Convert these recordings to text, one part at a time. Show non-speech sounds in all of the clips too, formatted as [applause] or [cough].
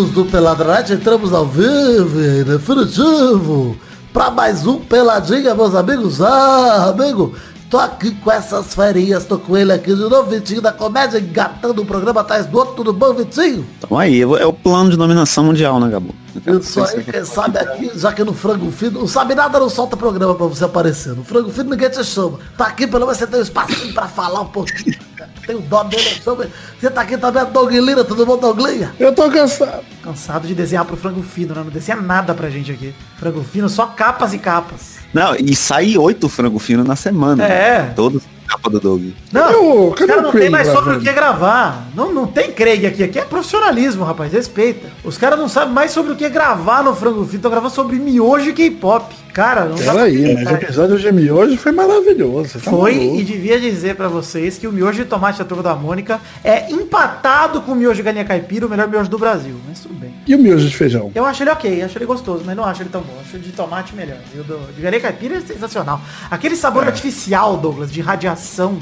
amigos do Peladrete? Entramos ao vivo e definitivo para mais um Peladinha, meus amigos. Ah, amigo, tô aqui com essas ferinhas, tô com ele aqui de novo, Vitinho da Comédia, engatando o programa atrás do outro. Tudo bom, Vitinho? Então aí, é o plano de dominação mundial, né, Gabo? Isso aí, quem sabe aqui, já que no Frango Fino, não sabe nada, não solta programa pra você aparecer. No Frango Fino ninguém te chama. Tá aqui, pelo menos você tem um espacinho pra falar um pouquinho. Tem o dó dele. Você tá aqui também, Doug Lira, tudo bom, Douglinha? Eu tô cansado. Cansado de desenhar pro frango fino, né? Não desenha nada pra gente aqui. Frango fino, só capas e capas. Não, e sai oito frango fino na semana. É. Todos capa do Doug. Não, Cadê o- os cadê caras o não Craig tem mais sobre o que gravar. Não, não tem Craig aqui. Aqui é profissionalismo, rapaz. Respeita. Os caras não sabem mais sobre o que gravar no Frango Fino. Estão gravando sobre miojo e K-pop. Cara, não pra Peraí, mas o episódio de miojo foi maravilhoso. tá Foi maluco. e devia dizer pra vocês que o miojo de tomate da turma da Mônica é empatado com o miojo de galinha caipira, o melhor miojo do Brasil. Mas tudo bem. E o miojo de feijão? Eu acho ele ok, acho ele gostoso, mas não acho ele tão bom. Acho de tomate melhor. E o do, de galinha caipira é sensacional. Aquele sabor artificial, Douglas, de radiação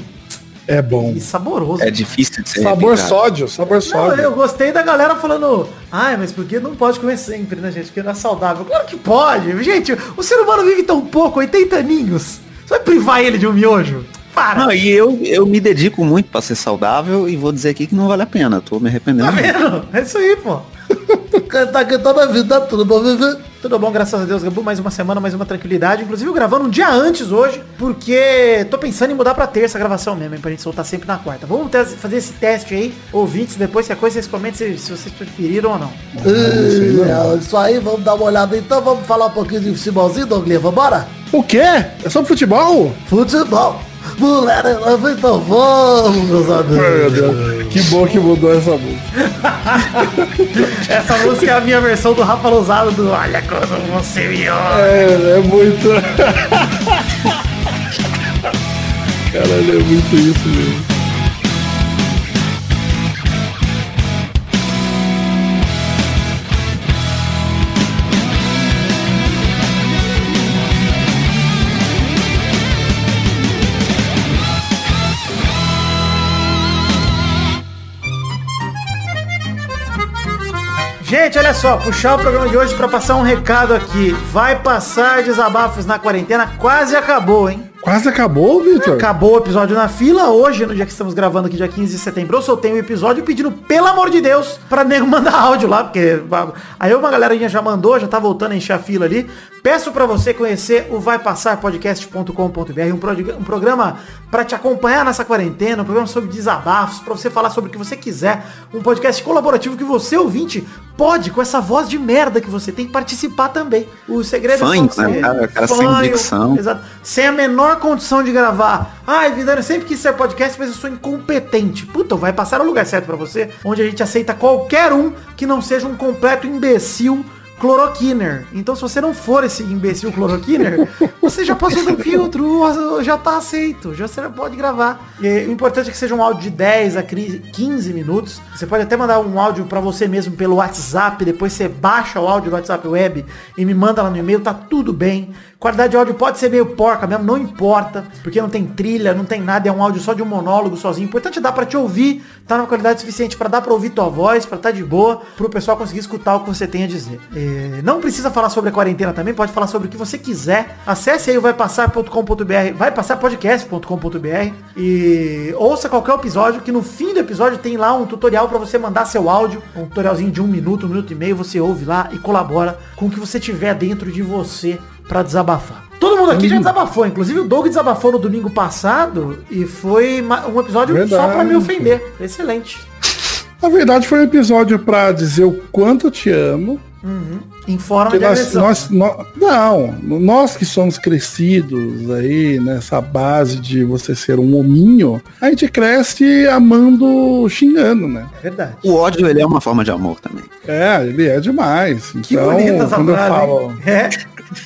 É bom. e saboroso. É difícil de ser Sabor replicado. sódio, sabor Não, sódio. eu gostei da galera falando, ai, mas porque não pode comer sempre, né, gente? Porque não é saudável. Claro que pode. Gente, o ser humano vive tão pouco, 80 aninhos. Você vai privar ele de um miojo? Para. Não, e eu, eu me dedico muito pra ser saudável e vou dizer aqui que não vale a pena. Tô me arrependendo. Tá vendo? É isso aí, pô. Quem tá aqui tá minha vida, tudo bom, Vivi? Tudo bom, graças a Deus, Gabu. Mais uma semana, mais uma tranquilidade. Inclusive, eu gravando um dia antes hoje, porque tô pensando em mudar pra terça a gravação mesmo, hein, pra gente soltar sempre na quarta. Vamos ter- fazer esse teste aí, ouvintes, depois se a coisa vocês comentem se, se vocês preferiram ou não. É, isso aí, vamos dar uma olhada então, vamos falar um pouquinho de futebolzinho, Douglinha, vambora? O quê? É sobre futebol? Futebol. Mulher, então vamos, meus Ai, meu amigos. Deus. Que bom que mudou essa música. [laughs] Essa música é a minha versão do Rafa Lousado do Olha quando você me olha. É, é muito. [laughs] Caralho, é muito isso mesmo. Gente, olha só, puxar o programa de hoje pra passar um recado aqui. Vai passar desabafos na quarentena, quase acabou, hein? Quase acabou, Vitor? Acabou o episódio na fila. Hoje, no dia que estamos gravando aqui, dia 15 de setembro, eu soltei um episódio pedindo, pelo amor de Deus, pra nego [laughs] mandar áudio lá, porque aí uma galerinha já mandou, já tá voltando a encher a fila ali. Peço pra você conhecer o vaipassarpodcast.com.br, um, prog- um programa pra te acompanhar nessa quarentena, um programa sobre desabafos, pra você falar sobre o que você quiser, um podcast colaborativo que você, ouvinte, pode, com essa voz de merda que você tem, participar também. O segredo Fanho, só né, ser cara? Cara sem fanho, dicção. Exato. Sem a menor condição de gravar. Ai, Vidano, eu sempre quis ser podcast, mas eu sou incompetente. Puta, vai passar o lugar certo pra você, onde a gente aceita qualquer um que não seja um completo imbecil cloroquiner. Então, se você não for esse imbecil cloroquiner, você já passou do filtro, [laughs] já tá aceito, já você pode gravar. E, o importante é que seja um áudio de 10 a 15 minutos. Você pode até mandar um áudio pra você mesmo pelo WhatsApp, depois você baixa o áudio do WhatsApp web e me manda lá no e-mail, tá tudo bem. Qualidade de áudio pode ser meio porca mesmo, não importa, porque não tem trilha, não tem nada, é um áudio só de um monólogo sozinho. O importante é dar pra te ouvir, tá numa qualidade suficiente pra dar pra ouvir tua voz, pra tá de boa, pro pessoal conseguir escutar o que você tem a dizer. É, não precisa falar sobre a quarentena também, pode falar sobre o que você quiser. Acesse aí o vaipassar.com.br, vaipassarpodcast.com.br e ouça qualquer episódio, que no fim do episódio tem lá um tutorial pra você mandar seu áudio, um tutorialzinho de um minuto, um minuto e meio, você ouve lá e colabora com o que você tiver dentro de você pra desabafar. Todo mundo aqui já desabafou, inclusive o Doug desabafou no domingo passado e foi um episódio só Verdade. pra me ofender. Excelente. Na verdade, foi um episódio pra dizer o quanto eu te amo. Em forma Porque de nós, nós, nó- não, nós que somos crescidos aí, nessa base de você ser um hominho, a gente cresce amando, xingando, né? É verdade. O ódio, ele é uma forma de amor também. É, ele é demais. Que Então, bonita essa quando eu frase, falo? É.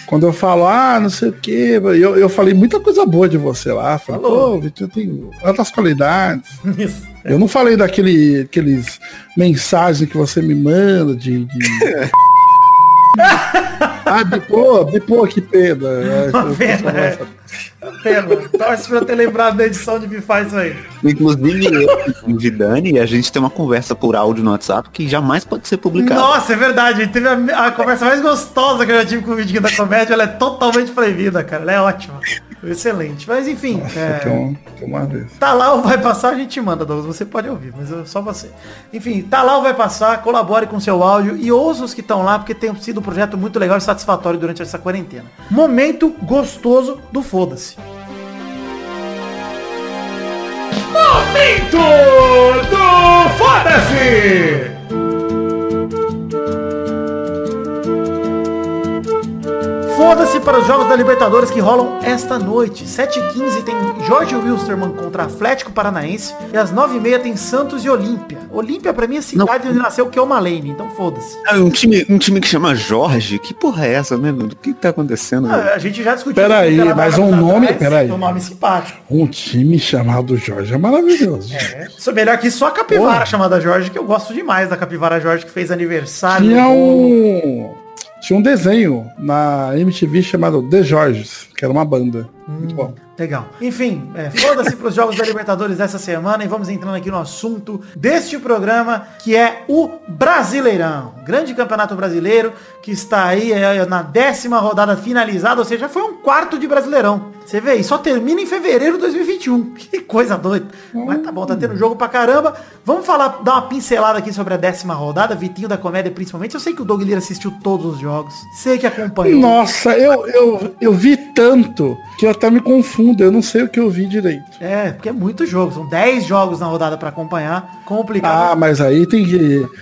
quando eu falo, ah, não sei o que, eu, eu falei muita coisa boa de você lá. Falei, Falou. pô, Vitor, tem altas qualidades. Isso. Eu não falei daquele aqueles mensagens que você me manda de. de... [laughs] ah, bipou, bipou aqui, pena. Uma pena, é. Pena. Torce pra eu ter lembrado da edição de bifar isso aí. Inclusive eu e o Vidani, a gente tem uma conversa por áudio no WhatsApp que jamais pode ser publicada. Nossa, é verdade. A teve a, a conversa mais gostosa que eu já tive com o Vidinho da Comédia. Ela é totalmente proibida, cara. Ela é ótima. Excelente. Mas enfim. é, Tem, tem uma vez. Tá lá ou vai passar, a gente manda, Douglas. Você pode ouvir, mas é só você. Enfim, tá lá ou vai passar, colabore com seu áudio e ouça os que estão lá, porque tem sido um projeto muito legal e satisfatório durante essa quarentena. Momento gostoso do Foda-se. Momento do Foda-se! Para os jogos da Libertadores que rolam esta noite. 7h15 tem Jorge Wilstermann contra Atlético Paranaense. E às 9h30 tem Santos e Olímpia. Olímpia pra mim é a cidade onde nasceu o Kelma Lane, então foda-se. Ah, um, time, um time que chama Jorge? Que porra é essa, né? O que, que tá acontecendo? Ah, a gente já discutiu. Peraí, isso, mas um nome- atrás, peraí. Um nome simpático. Um time chamado Jorge é maravilhoso. É. Isso é melhor que só a capivara Porra. chamada Jorge, que eu gosto demais da capivara Jorge, que fez aniversário. Tinha um. Tinha um desenho na MTV chamado The Jorges, que era uma banda. Muito bom. Legal. Enfim, é, foda-se pros jogos da Libertadores dessa semana e vamos entrando aqui no assunto deste programa, que é o Brasileirão. Grande campeonato brasileiro, que está aí é, na décima rodada finalizada, ou seja, foi um quarto de Brasileirão. Você vê, e só termina em fevereiro de 2021. [laughs] Que coisa doida. Mas tá bom, tá tendo jogo pra caramba. Vamos falar, dar uma pincelada aqui sobre a décima rodada, Vitinho da Comédia principalmente. Eu sei que o Doug Lira assistiu todos os jogos. Sei que acompanhou. Nossa, eu, eu, eu vi tanto que eu até me confundo. Eu não sei o que eu vi direito. É, porque é muito jogo. São 10 jogos na rodada pra acompanhar. Complicado. Ah, mas aí tem.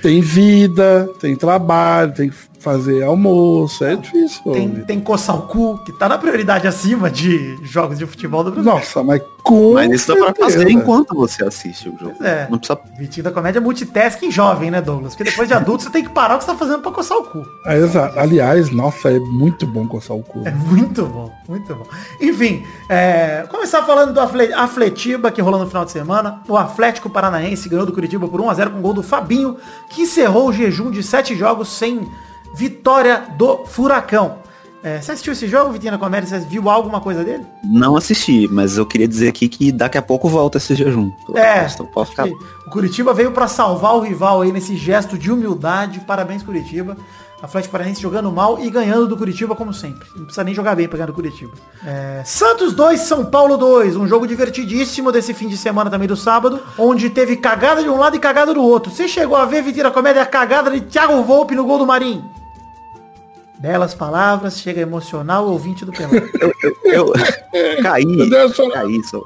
Tem vida, tem trabalho, tem fazer almoço. É difícil. tem, tem coçar o cu, que tá na prioridade acima de jogos de futebol do Brasil. Nossa, mas com. Mas isso dá pra fazer enquanto você assiste o jogo. É. Não precisa. Vitinho da comédia é multitasking jovem, né, Douglas? Porque depois de adulto [laughs] você tem que parar o que você tá fazendo pra coçar o cu. Ah, exato. Aliás, nossa, é muito bom coçar o cu. É muito bom, muito bom. Enfim, é, começar falando do Afle- Afletiba, que rolou no final de semana. O Atlético Paranaense ganhou do Curitiba por 1x0 com gol do Fabinho, que encerrou o jejum de 7 jogos sem vitória do Furacão. É, você assistiu esse jogo, Vitinho da Comédia? Você viu alguma coisa dele? Não assisti, mas eu queria dizer aqui que daqui a pouco volta esse jejum. É, Então pode ficar. o Curitiba veio pra salvar o rival aí nesse gesto de humildade. Parabéns, Curitiba. Atlético Paranaense jogando mal e ganhando do Curitiba como sempre. Não precisa nem jogar bem pra ganhar do Curitiba. É, Santos 2, São Paulo 2. Um jogo divertidíssimo desse fim de semana também do sábado, onde teve cagada de um lado e cagada do outro. Você chegou a ver, Vitira Comédia, a cagada de Thiago Volpe no gol do Marinho. Belas palavras, chega emocional o ouvinte do Pelado. Eu caí. Deus, só- Caí, só,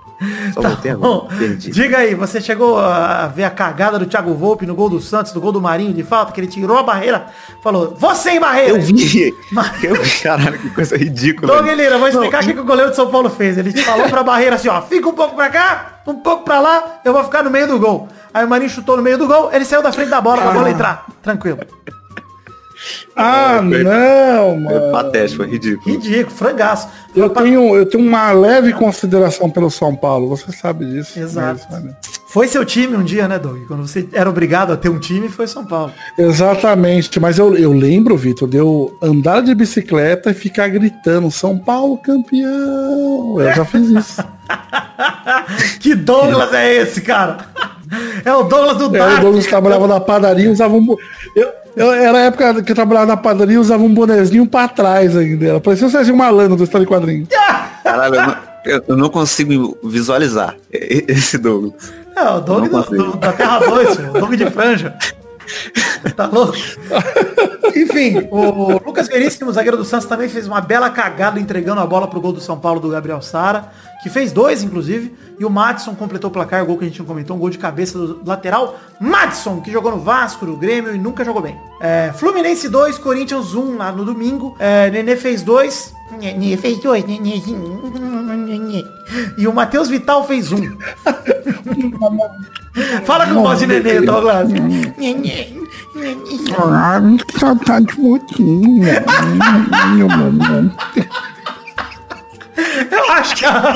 só Tá voltei bom. agora. Perdi. Diga aí, você chegou a ver a cagada do Thiago Volpe no gol do Santos, no gol do Marinho de falta, que ele tirou a barreira, falou, você em barreira! Eu vi. Mas- Eu, caralho, que coisa ridícula. Doug Lira, vou explicar o que que o goleiro de São Paulo fez. Ele falou pra barreira assim, ó, fica um pouco pra cá, um pouco pra lá, eu vou ficar no meio do gol. Aí o Marinho chutou no meio do gol, ele saiu da frente da bola pra bola entrar. Tranquilo. Ah, Foi- não, Foi mano. patético, foi ridículo. Ridículo, frangaço. Eu tenho, eu tenho uma leve consideração pelo São Paulo, você sabe disso. Exato. mas, olha. Foi seu time um dia, né, Doug? Quando você era obrigado a ter um time, foi São Paulo. Exatamente, mas eu, eu lembro, Vitor, de eu andar de bicicleta e ficar gritando, São Paulo campeão. Eu já fiz isso. [laughs] que Douglas é esse, cara? É o Douglas do É, Dark. o Douglas trabalhava na padaria, usava um. Eu, eu, era a época que eu trabalhava na padaria, usava um bonezinho pra trás ainda. Parecia o Serginho Malandro do História Quadrinho. [laughs] Caralho, eu não, eu- não consigo visualizar esse Douglas. É, o Doug do- do- da Terra 2, o Doug de franja. [laughs] Tá louco? Enfim, o Lucas Veríssimo, zagueiro do Santos, também fez uma bela cagada entregando a bola pro gol do São Paulo do Gabriel Sara, que fez dois, inclusive. E o Madison completou o placar, o gol que a gente não comentou, um gol de cabeça do lateral. Madison, que jogou no Vasco, no Grêmio e nunca jogou bem. É, Fluminense 2, Corinthians 1 lá no domingo. É, Nenê fez dois. Fez dois. E o Matheus Vital fez um. Fala com voz de nenê, Douglas. Ah, que saudade motinho. Eu acho que a,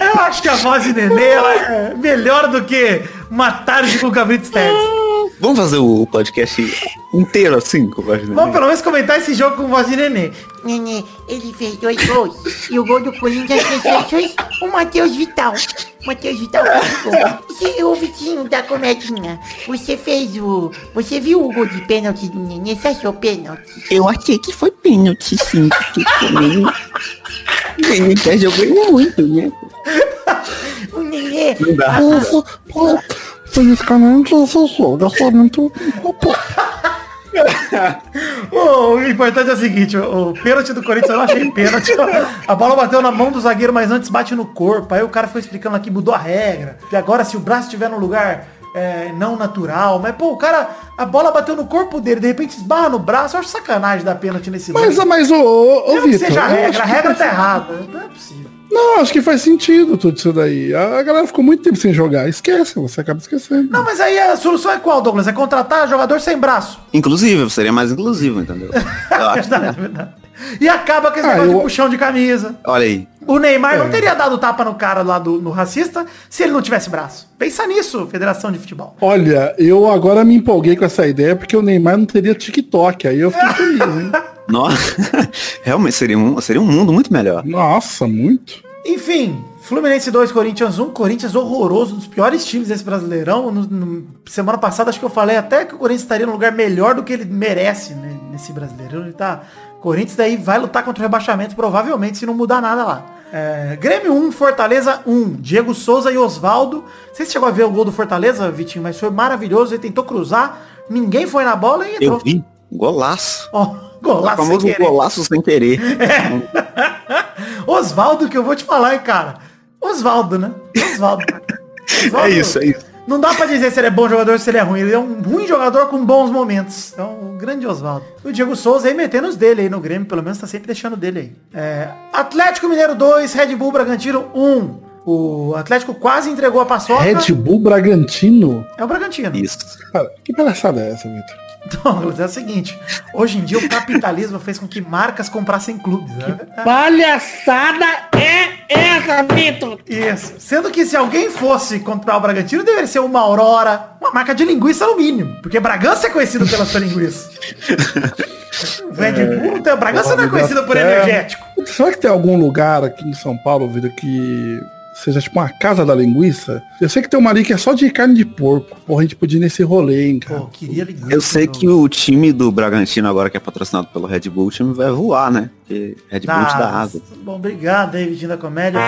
eu acho que a voz de nenê ela é melhor do que uma tarde com Cabrito. Vamos fazer o podcast inteiro assim, com voz de Vamos neném? pelo menos comentar esse jogo com voz de nenê. Nenê, ele fez dois gols. E o gol do Corinthians fez foi o Matheus Vital. Matheus Vital fez o. E o Vitinho da comedinha, você fez o... Você viu o gol de pênalti do Nenê? Você achou pênalti? Eu achei que foi pênalti, sim. Porque também... Ele tá jogando muito, né? O Nenê... Não dá. Pô, pô, Politicamente esse jogo, eu sou muito. O, [laughs] o importante é o seguinte, o, o pênalti do Corinthians eu não achei pênalti. A bola bateu na mão do zagueiro, mas antes bate no corpo. Aí o cara foi explicando aqui, mudou a regra. E agora se o braço estiver no lugar é, não natural. Mas, pô, o cara, a bola bateu no corpo dele, de repente esbarra no braço. Eu acho sacanagem dar pênalti nesse Mas, lance. mas, ô, ô Mesmo que Vitor. seja a regra, a regra tá errada. Não é possível. Não, acho que faz sentido tudo isso daí. A a galera ficou muito tempo sem jogar. Esquece, você acaba esquecendo. Não, mas aí a solução é qual, Douglas? É contratar jogador sem braço. Inclusive, seria mais inclusivo, entendeu? [laughs] Eu acho que Verdade, verdade. E acaba com esse Ah, negócio de eu- puxão de camisa. Olha aí. O Neymar É. não teria dado tapa no cara lá do no racista se ele não tivesse braço. Pensa nisso, Federação de Futebol. Olha, eu agora me empolguei com essa ideia porque o Neymar não teria TikTok. Aí eu fiquei feliz, hein? [laughs] Nossa, [laughs] realmente seria um, seria um mundo muito melhor. Nossa, muito. Enfim, Fluminense 2, Corinthians 1. Corinthians horroroso, um dos piores times desse Brasileirão. No- no- semana passada acho que eu falei até que o Corinthians estaria num lugar melhor do que ele merece né, nesse Brasileirão. Ele tá... Corinthians daí vai lutar contra o rebaixamento provavelmente se não mudar nada lá. É, Grêmio 1, Fortaleza 1. Diego Souza e Osvaldo. Não sei se chegou a ver o gol do Fortaleza, Vitinho, mas foi maravilhoso. Ele tentou cruzar, ninguém foi na bola e entrou. Eu vi. Golaço. Ó, O golaço sem famoso querer. golaço sem querer. [laughs] Osvaldo, que eu vou te falar, hein, cara. Osvaldo, né? Osvaldo. [laughs] Osvaldo. É isso, é isso. Não dá pra dizer se ele é bom jogador ou se ele é ruim. Ele é um ruim jogador com bons momentos. Então, o grande Osvaldo. O Diego Souza aí metendo os dele aí no Grêmio, pelo menos tá sempre deixando dele aí. É, Atlético Mineiro 2, Red Bull Bragantino 1. O Atlético quase entregou a paçoca. Red Bull Bragantino. É o Bragantino. Isso. Cara, que palhaçada é essa, Vitor? [laughs] Douglas, é o seguinte. Hoje em dia o capitalismo fez com que marcas comprassem clubes. né? Palhaçada é essa, Vitor? Isso. Sendo que se alguém fosse comprar o Bragantino, deveria ser uma Aurora, uma marca de linguiça no mínimo. Porque Bragança é conhecido pela sua linguiça. [laughs] Red Bull, tem- Bragança não é conhecido por É. energético. Será que tem algum lugar aqui em São Paulo, Vitor, que seja tipo uma casa da linguiça? Eu sei que tem uma ali que é só de carne de porco. Porra, a gente podia ir nesse rolê, hein, cara. Pô, queria linguiça. Eu sei que o time do Bragantino, agora que é patrocinado pelo Red Bull, o time vai voar, né? Porque Red Bull asa. Bom, obrigado Vidinho da Comédia.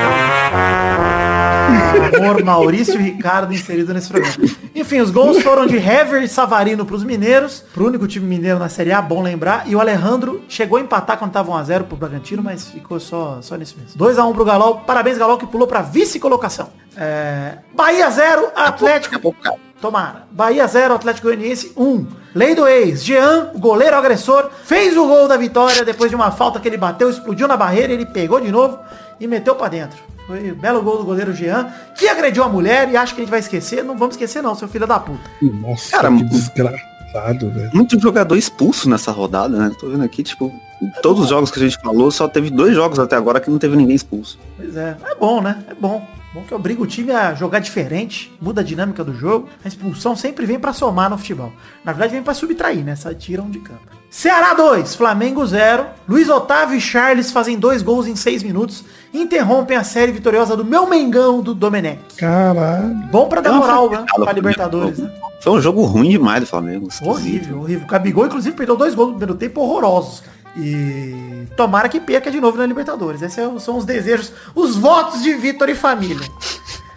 Amor Maurício e Ricardo inserido nesse programa. Enfim, os gols foram de Hever e Savarino pros mineiros, pro único time mineiro na Série A, bom lembrar. E o Alejandro chegou a empatar quando tava 1x0 pro Bragantino, mas ficou só, só nesse mês. 2x1 pro Galol. Parabéns, Galol, que pulou pra vice-colocação. É, Bahia 0, Atlético Tomara. Bahia 0, Atlético Goianiense 1. Lei do ex. Jean, o goleiro agressor, fez o gol da vitória depois de uma falta que ele bateu, explodiu na barreira, ele pegou de novo e meteu pra dentro. Foi um belo gol do goleiro Jean, que agrediu a mulher e acha que a gente vai esquecer. Não vamos esquecer não, seu filho da puta. Nossa, Cara, que desgraçado, velho. Muito jogador expulso nessa rodada, né? Tô vendo aqui, tipo, em todos os jogos que a gente falou, só teve dois jogos até agora que não teve ninguém expulso. Pois é, é bom, né? É bom. Bom que obriga o time a jogar diferente, muda a dinâmica do jogo. A expulsão sempre vem pra somar no futebol. Na verdade vem pra subtrair, né? Só tiram de campo. Ceará 2, Flamengo 0. Luiz Otávio e Charles fazem dois gols em seis minutos. Interrompem a série vitoriosa do meu Mengão do Domenech. Caralho. Bom pra dar moral, né? Pra Libertadores, né? Foi um jogo ruim demais do Flamengo. esquisito. Horrível, horrível. O Gabigol, inclusive, perdeu dois gols no primeiro tempo horrorosos, cara. E tomara que perca de novo na Libertadores. Esses são os desejos, os votos de Vitor e família.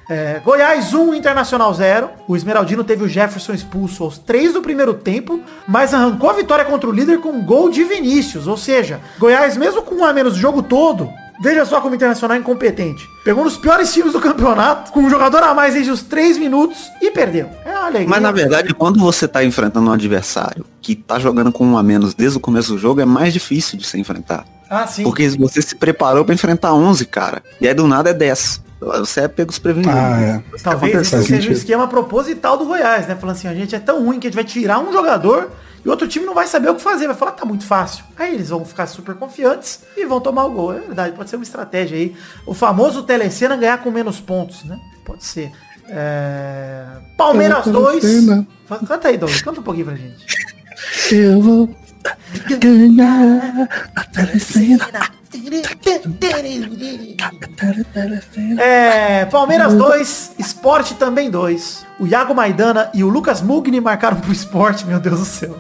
É, Goiás 1, Internacional 0. O Esmeraldino teve o Jefferson expulso aos 3 do primeiro tempo, mas arrancou a vitória contra o líder com um gol de Vinícius. Ou seja, Goiás, mesmo com um a menos o jogo todo, veja só como o Internacional é incompetente. Pegou nos piores times do campeonato, com um jogador a mais desde os 3 minutos e perdeu. É uma alegria. Mas na verdade, quando você tá enfrentando um adversário que tá jogando com um a menos desde o começo do jogo, é mais difícil de se enfrentar. Ah, sim. Porque você se preparou pra enfrentar 11, cara. E aí do nada é 10. Você é pego desprevenido. Ah, é. Talvez esse seja o sentido. esquema proposital do Goiás, né? Falando assim, a gente é tão ruim que a gente vai tirar um jogador e o outro time não vai saber o que fazer. Vai falar, tá muito fácil. Aí eles vão ficar super confiantes e vão tomar o gol. É verdade, pode ser uma estratégia aí. O famoso telecena ganhar com menos pontos, né? Pode ser. É... Palmeiras Eu tô 2. cena. Canta aí, Douglas. Canta um pouquinho pra gente. Eu vou [laughs] ganhar a telecena. É, Palmeiras 2, Sport também 2. O Iago Maidana e o Lucas Mugni marcaram pro Sport, meu Deus do céu.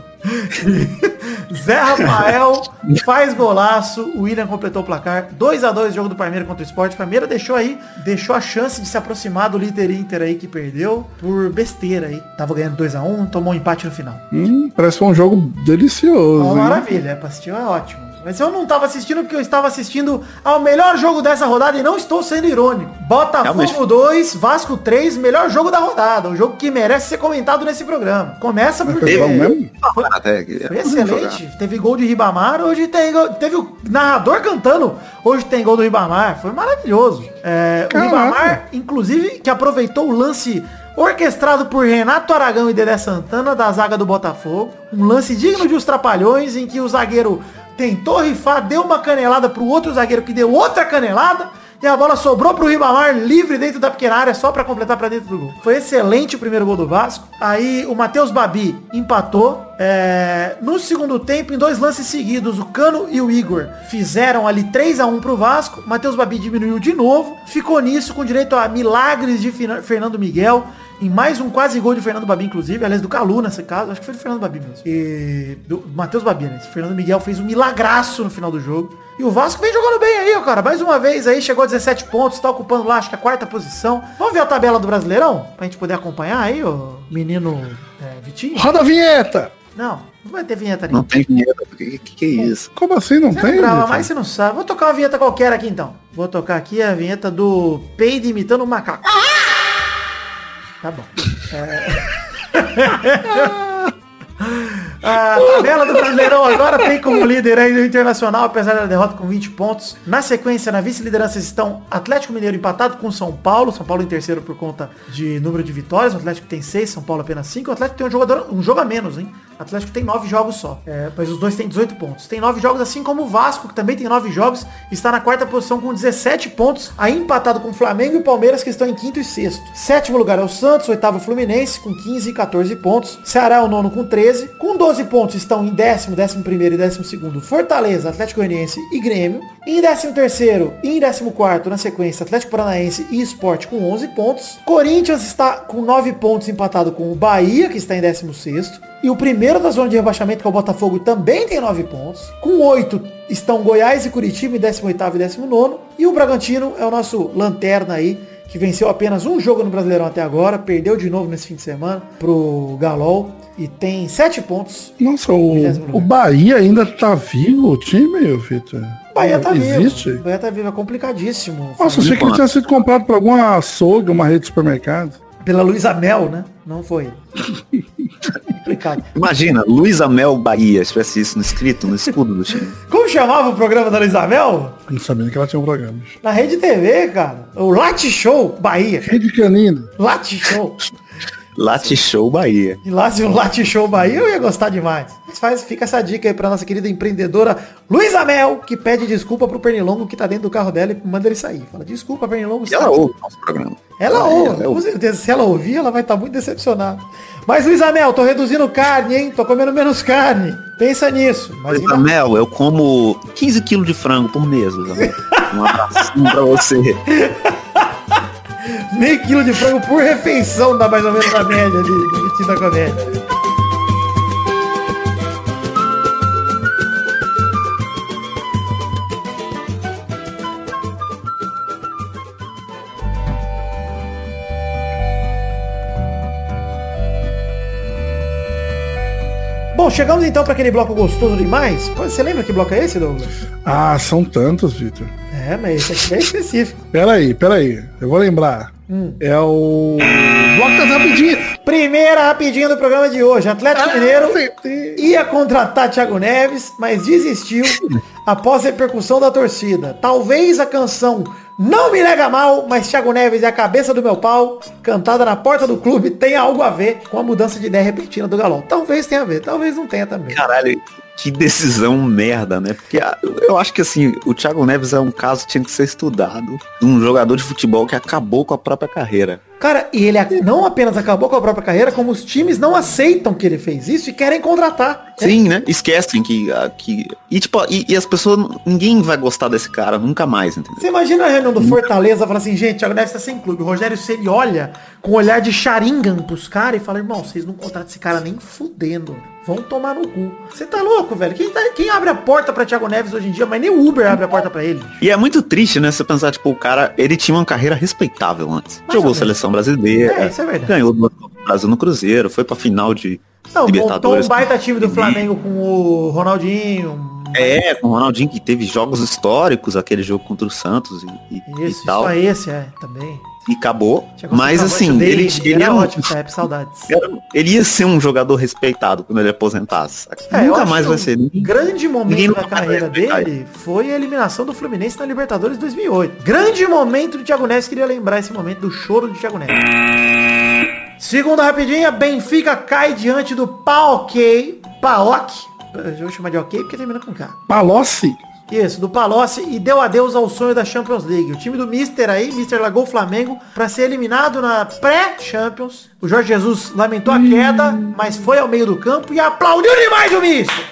Zé Rafael faz golaço, o William completou o placar. 2 a 2 jogo do Palmeiras contra o Sport. Palmeiras deixou aí, deixou a chance de se aproximar do líder Inter aí que perdeu por besteira aí. Tava ganhando 2 a 1 tomou um empate no final. Hum, parece que foi um jogo delicioso. Uma hein? maravilha, é, pra assistir é ótimo. Mas eu não tava assistindo porque eu estava assistindo ao melhor jogo dessa rodada e não estou sendo irônico. Botafogo Realmente. 2, Vasco 3, melhor jogo da rodada. O jogo que merece ser comentado nesse programa. Começa Mas porque foi foi, Até que- foi excelente. Teve gol de Ribamar, hoje tem gol, teve o narrador cantando. Hoje tem gol do Ribamar. Foi maravilhoso. É, o. Ribamar, inclusive, que aproveitou o lance orquestrado por Renato Aragão e Dedé Santana da zaga do Botafogo. Um lance digno de os trapalhões em que o zagueiro tentou rifar, deu uma canelada pro outro zagueiro que deu outra canelada. E a bola sobrou pro Ribamar livre dentro da pequena área só pra completar pra dentro do gol. Foi excelente o primeiro gol do Vasco. Aí o Matheus Babi empatou. É, no segundo tempo, em dois lances seguidos, o Cano e o Igor fizeram ali 3 a 1 pro Vasco. Matheus Babi diminuiu de novo. Ficou nisso com direito a milagres de Fernando Miguel. Em mais um quase gol de Fernando Babi, inclusive. Aliás, do Calu nesse caso. Acho que foi do Fernando Babi mesmo. E do Matheus Babi, né? Fernando Miguel fez um milagraço no final do jogo. E o Vasco vem jogando bem aí, ó, cara. Mais uma vez aí, chegou a 17 pontos, tá ocupando lá, acho que a quarta posição. Vamos ver a tabela do Brasileirão? Pra gente poder acompanhar aí, ô menino é, Vitinho? Roda a vinheta! Não, não vai ter vinheta Não nenhuma. tem vinheta. O que, que, que é isso? Como assim não Você tem? não grava mais, você não sabe. Vou tocar uma vinheta qualquer aqui então. Vou tocar aqui a vinheta do Peide imitando o macaco. Tá bom. [laughs] É... A tabela do Brasileirão agora tem como líder ainda o Internacional, apesar da derrota com 20 pontos. Na sequência, na vice-liderança estão Atlético Mineiro empatado com São Paulo. São Paulo em terceiro por conta de número de vitórias. O Atlético tem 6, São Paulo apenas 5. O Atlético tem um jogador, um jogo a menos, hein? O Atlético tem 9 jogos só. É, mas os dois têm 18 pontos. Tem 9 jogos, assim como o Vasco, que também tem 9 jogos. Está na quarta posição com 17 pontos. Aí empatado com o Flamengo e o Palmeiras, que estão em quinto e sexto. Sétimo lugar é o Santos, oitavo Fluminense, com 15 e 14 pontos. Ceará é o nono com 13. Com 12 pontos estão em décimo, décimo primeiro e décimo segundo Fortaleza, Atlético Goianiense e Grêmio. Em décimo terceiro e em décimo quarto, na sequência, Atlético Paranaense e Sport com 11 pontos. Corinthians está com 9 pontos empatado com o Bahia, que está em décimo sexto. E o primeiro da zona de rebaixamento, que é o Botafogo, também tem 9 pontos. Com 8 estão Goiás e Curitiba em 18º e 19 E o Bragantino é o nosso lanterna aí, que venceu apenas um jogo no Brasileirão até agora. Perdeu de novo nesse fim de semana pro Galol. E tem 7 pontos. Nossa, o, o Bahia ainda tá vivo, o time, Vitor? O Bahia tá Existe? vivo. O Bahia tá vivo, é complicadíssimo. Nossa, eu achei que ele tinha sido comprado por alguma açougue, uma rede de supermercado. Pela Luísa Mel, né? Não foi. complicado. [laughs] Imagina, Luiz Amel Bahia, se tivesse isso no escrito, no escudo do time. [laughs] Como chamava o programa da Luísa Mel? Não sabia que ela tinha um programa. Na Rede TV, cara. O Late Show Bahia. Rede canina. Late Show. [laughs] Late Show Bahia. E lá se o Late Show Bahia eu ia gostar demais. Mas faz, fica essa dica aí pra nossa querida empreendedora Luísa Mel, que pede desculpa pro Pernilongo que tá dentro do carro dela e manda ele sair. Fala, desculpa, Pernilongo. Ela sai." ouve o nosso programa. Ela Ela- ouve, com certeza. Se ela ouvir, ela vai estar muito decepcionada. Mas, Luísa Mel, tô reduzindo carne, hein? Tô comendo menos carne. Pensa nisso. Mas Luiz ainda- Amel, eu como 15 quilos de frango por mês, Luiz Amel. [laughs] Um abracinho pra você. Meio quilo de frango por refeição dá mais ou menos a média ali, do Vitinho da comédia. Bom, chegamos então para aquele bloco gostoso demais. Você lembra que bloco é esse, Douglas? Ah, são tantos, Vitor. É, mas esse aqui é específico. Peraí, peraí. Eu vou lembrar. Hum. É o. Bloco das rapidinhas. Primeira rapidinha do programa de hoje. Atlético Mineiro acertei. ia contratar Thiago Neves, mas desistiu após a repercussão da torcida. Talvez a canção Não Me Nega Mal, mas Thiago Neves é a cabeça do meu pau, cantada na porta do clube, tenha algo a ver com a mudança de ideia repentina do Galol. Talvez tenha a ver, talvez não tenha também. Caralho, Que decisão merda, né? Porque ah, eu acho que assim, o Thiago Neves é um caso que tinha que ser estudado. de Um jogador de futebol que acabou com a própria carreira. Cara, e ele não apenas acabou com a própria carreira, como os times não aceitam que ele fez isso e querem contratar. Sim, né? Esquecem que. ah, que... E tipo, e, e as pessoas. Ninguém vai gostar desse cara nunca mais, entendeu? Você imagina a reunião do Fortaleza fala assim, gente, Thiago Neves tá sem clube. O Rogério Ceni olha com um olhar de Sharingan pros caras e fala, irmão, vocês não contratam esse cara nem fudendo. Vão tomar no cu. Você tá louco, velho? Quem, tá- quem abre a porta pra Thiago Neves hoje em dia? Mas nem o Uber abre a porta pra ele. E é muito triste, né? Você pensar, tipo, o cara, ele tinha uma carreira respeitável antes. Mais Jogou seleção brasileira. É, isso é verdade. Ganhou do Brasil no Cruzeiro, foi pra final de Não, montou Libertadores. um baita time do Flamengo com o Ronaldinho. É, com o Ronaldinho que teve jogos históricos, aquele jogo contra o Santos e, e- Isso, e tal. só esse, é, também. E acabou. Mas assim, volta ele, dele, ele, era era um- ótimo, época, saudades. era- ele ia ser um jogador respeitado quando ele aposentasse. É, Nunca mais vai o ser. Grande momento da carreira dele foi a eliminação do Fluminense na Libertadores 2008. Grande momento do Thiago Neves, queria lembrar esse momento do choro do Thiago Neves. Segunda rapidinha, Benfica cai diante do Paok, Paok, eu vou chamar de ok porque termina com K. Palocci. Isso, do Palocci e deu adeus ao sonho da Champions League. O time do Mister aí, Mister largou o Flamengo pra ser eliminado na pré-Champions. O Jorge Jesus lamentou a queda, mas foi ao meio do campo e aplaudiu demais o Mister.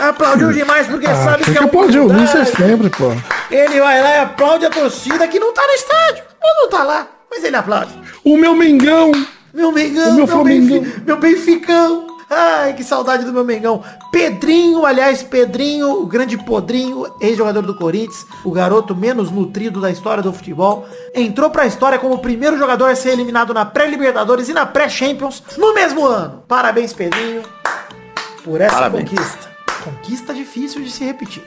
Aplaudiu demais porque Ah, sabe que que é aplaudir o. Mister sempre, pô. Ele vai lá e aplaude a torcida que não tá no estádio. Ou não tá lá, mas ele aplaude. O meu Mengão. Meu Mengão, O meu meu, Flamengão. Benfi- meu Benficão. Ai, que saudade do meu Mengão. Pedrinho, aliás, Pedrinho, o grande Podrinho, ex-jogador do Corinthians, o garoto menos nutrido da história do futebol, entrou pra história como o primeiro jogador a ser eliminado na pré-Libertadores e na pré-Champions no mesmo ano. Parabéns, Pedrinho, por essa Parabéns. conquista. Conquista difícil de se repetir.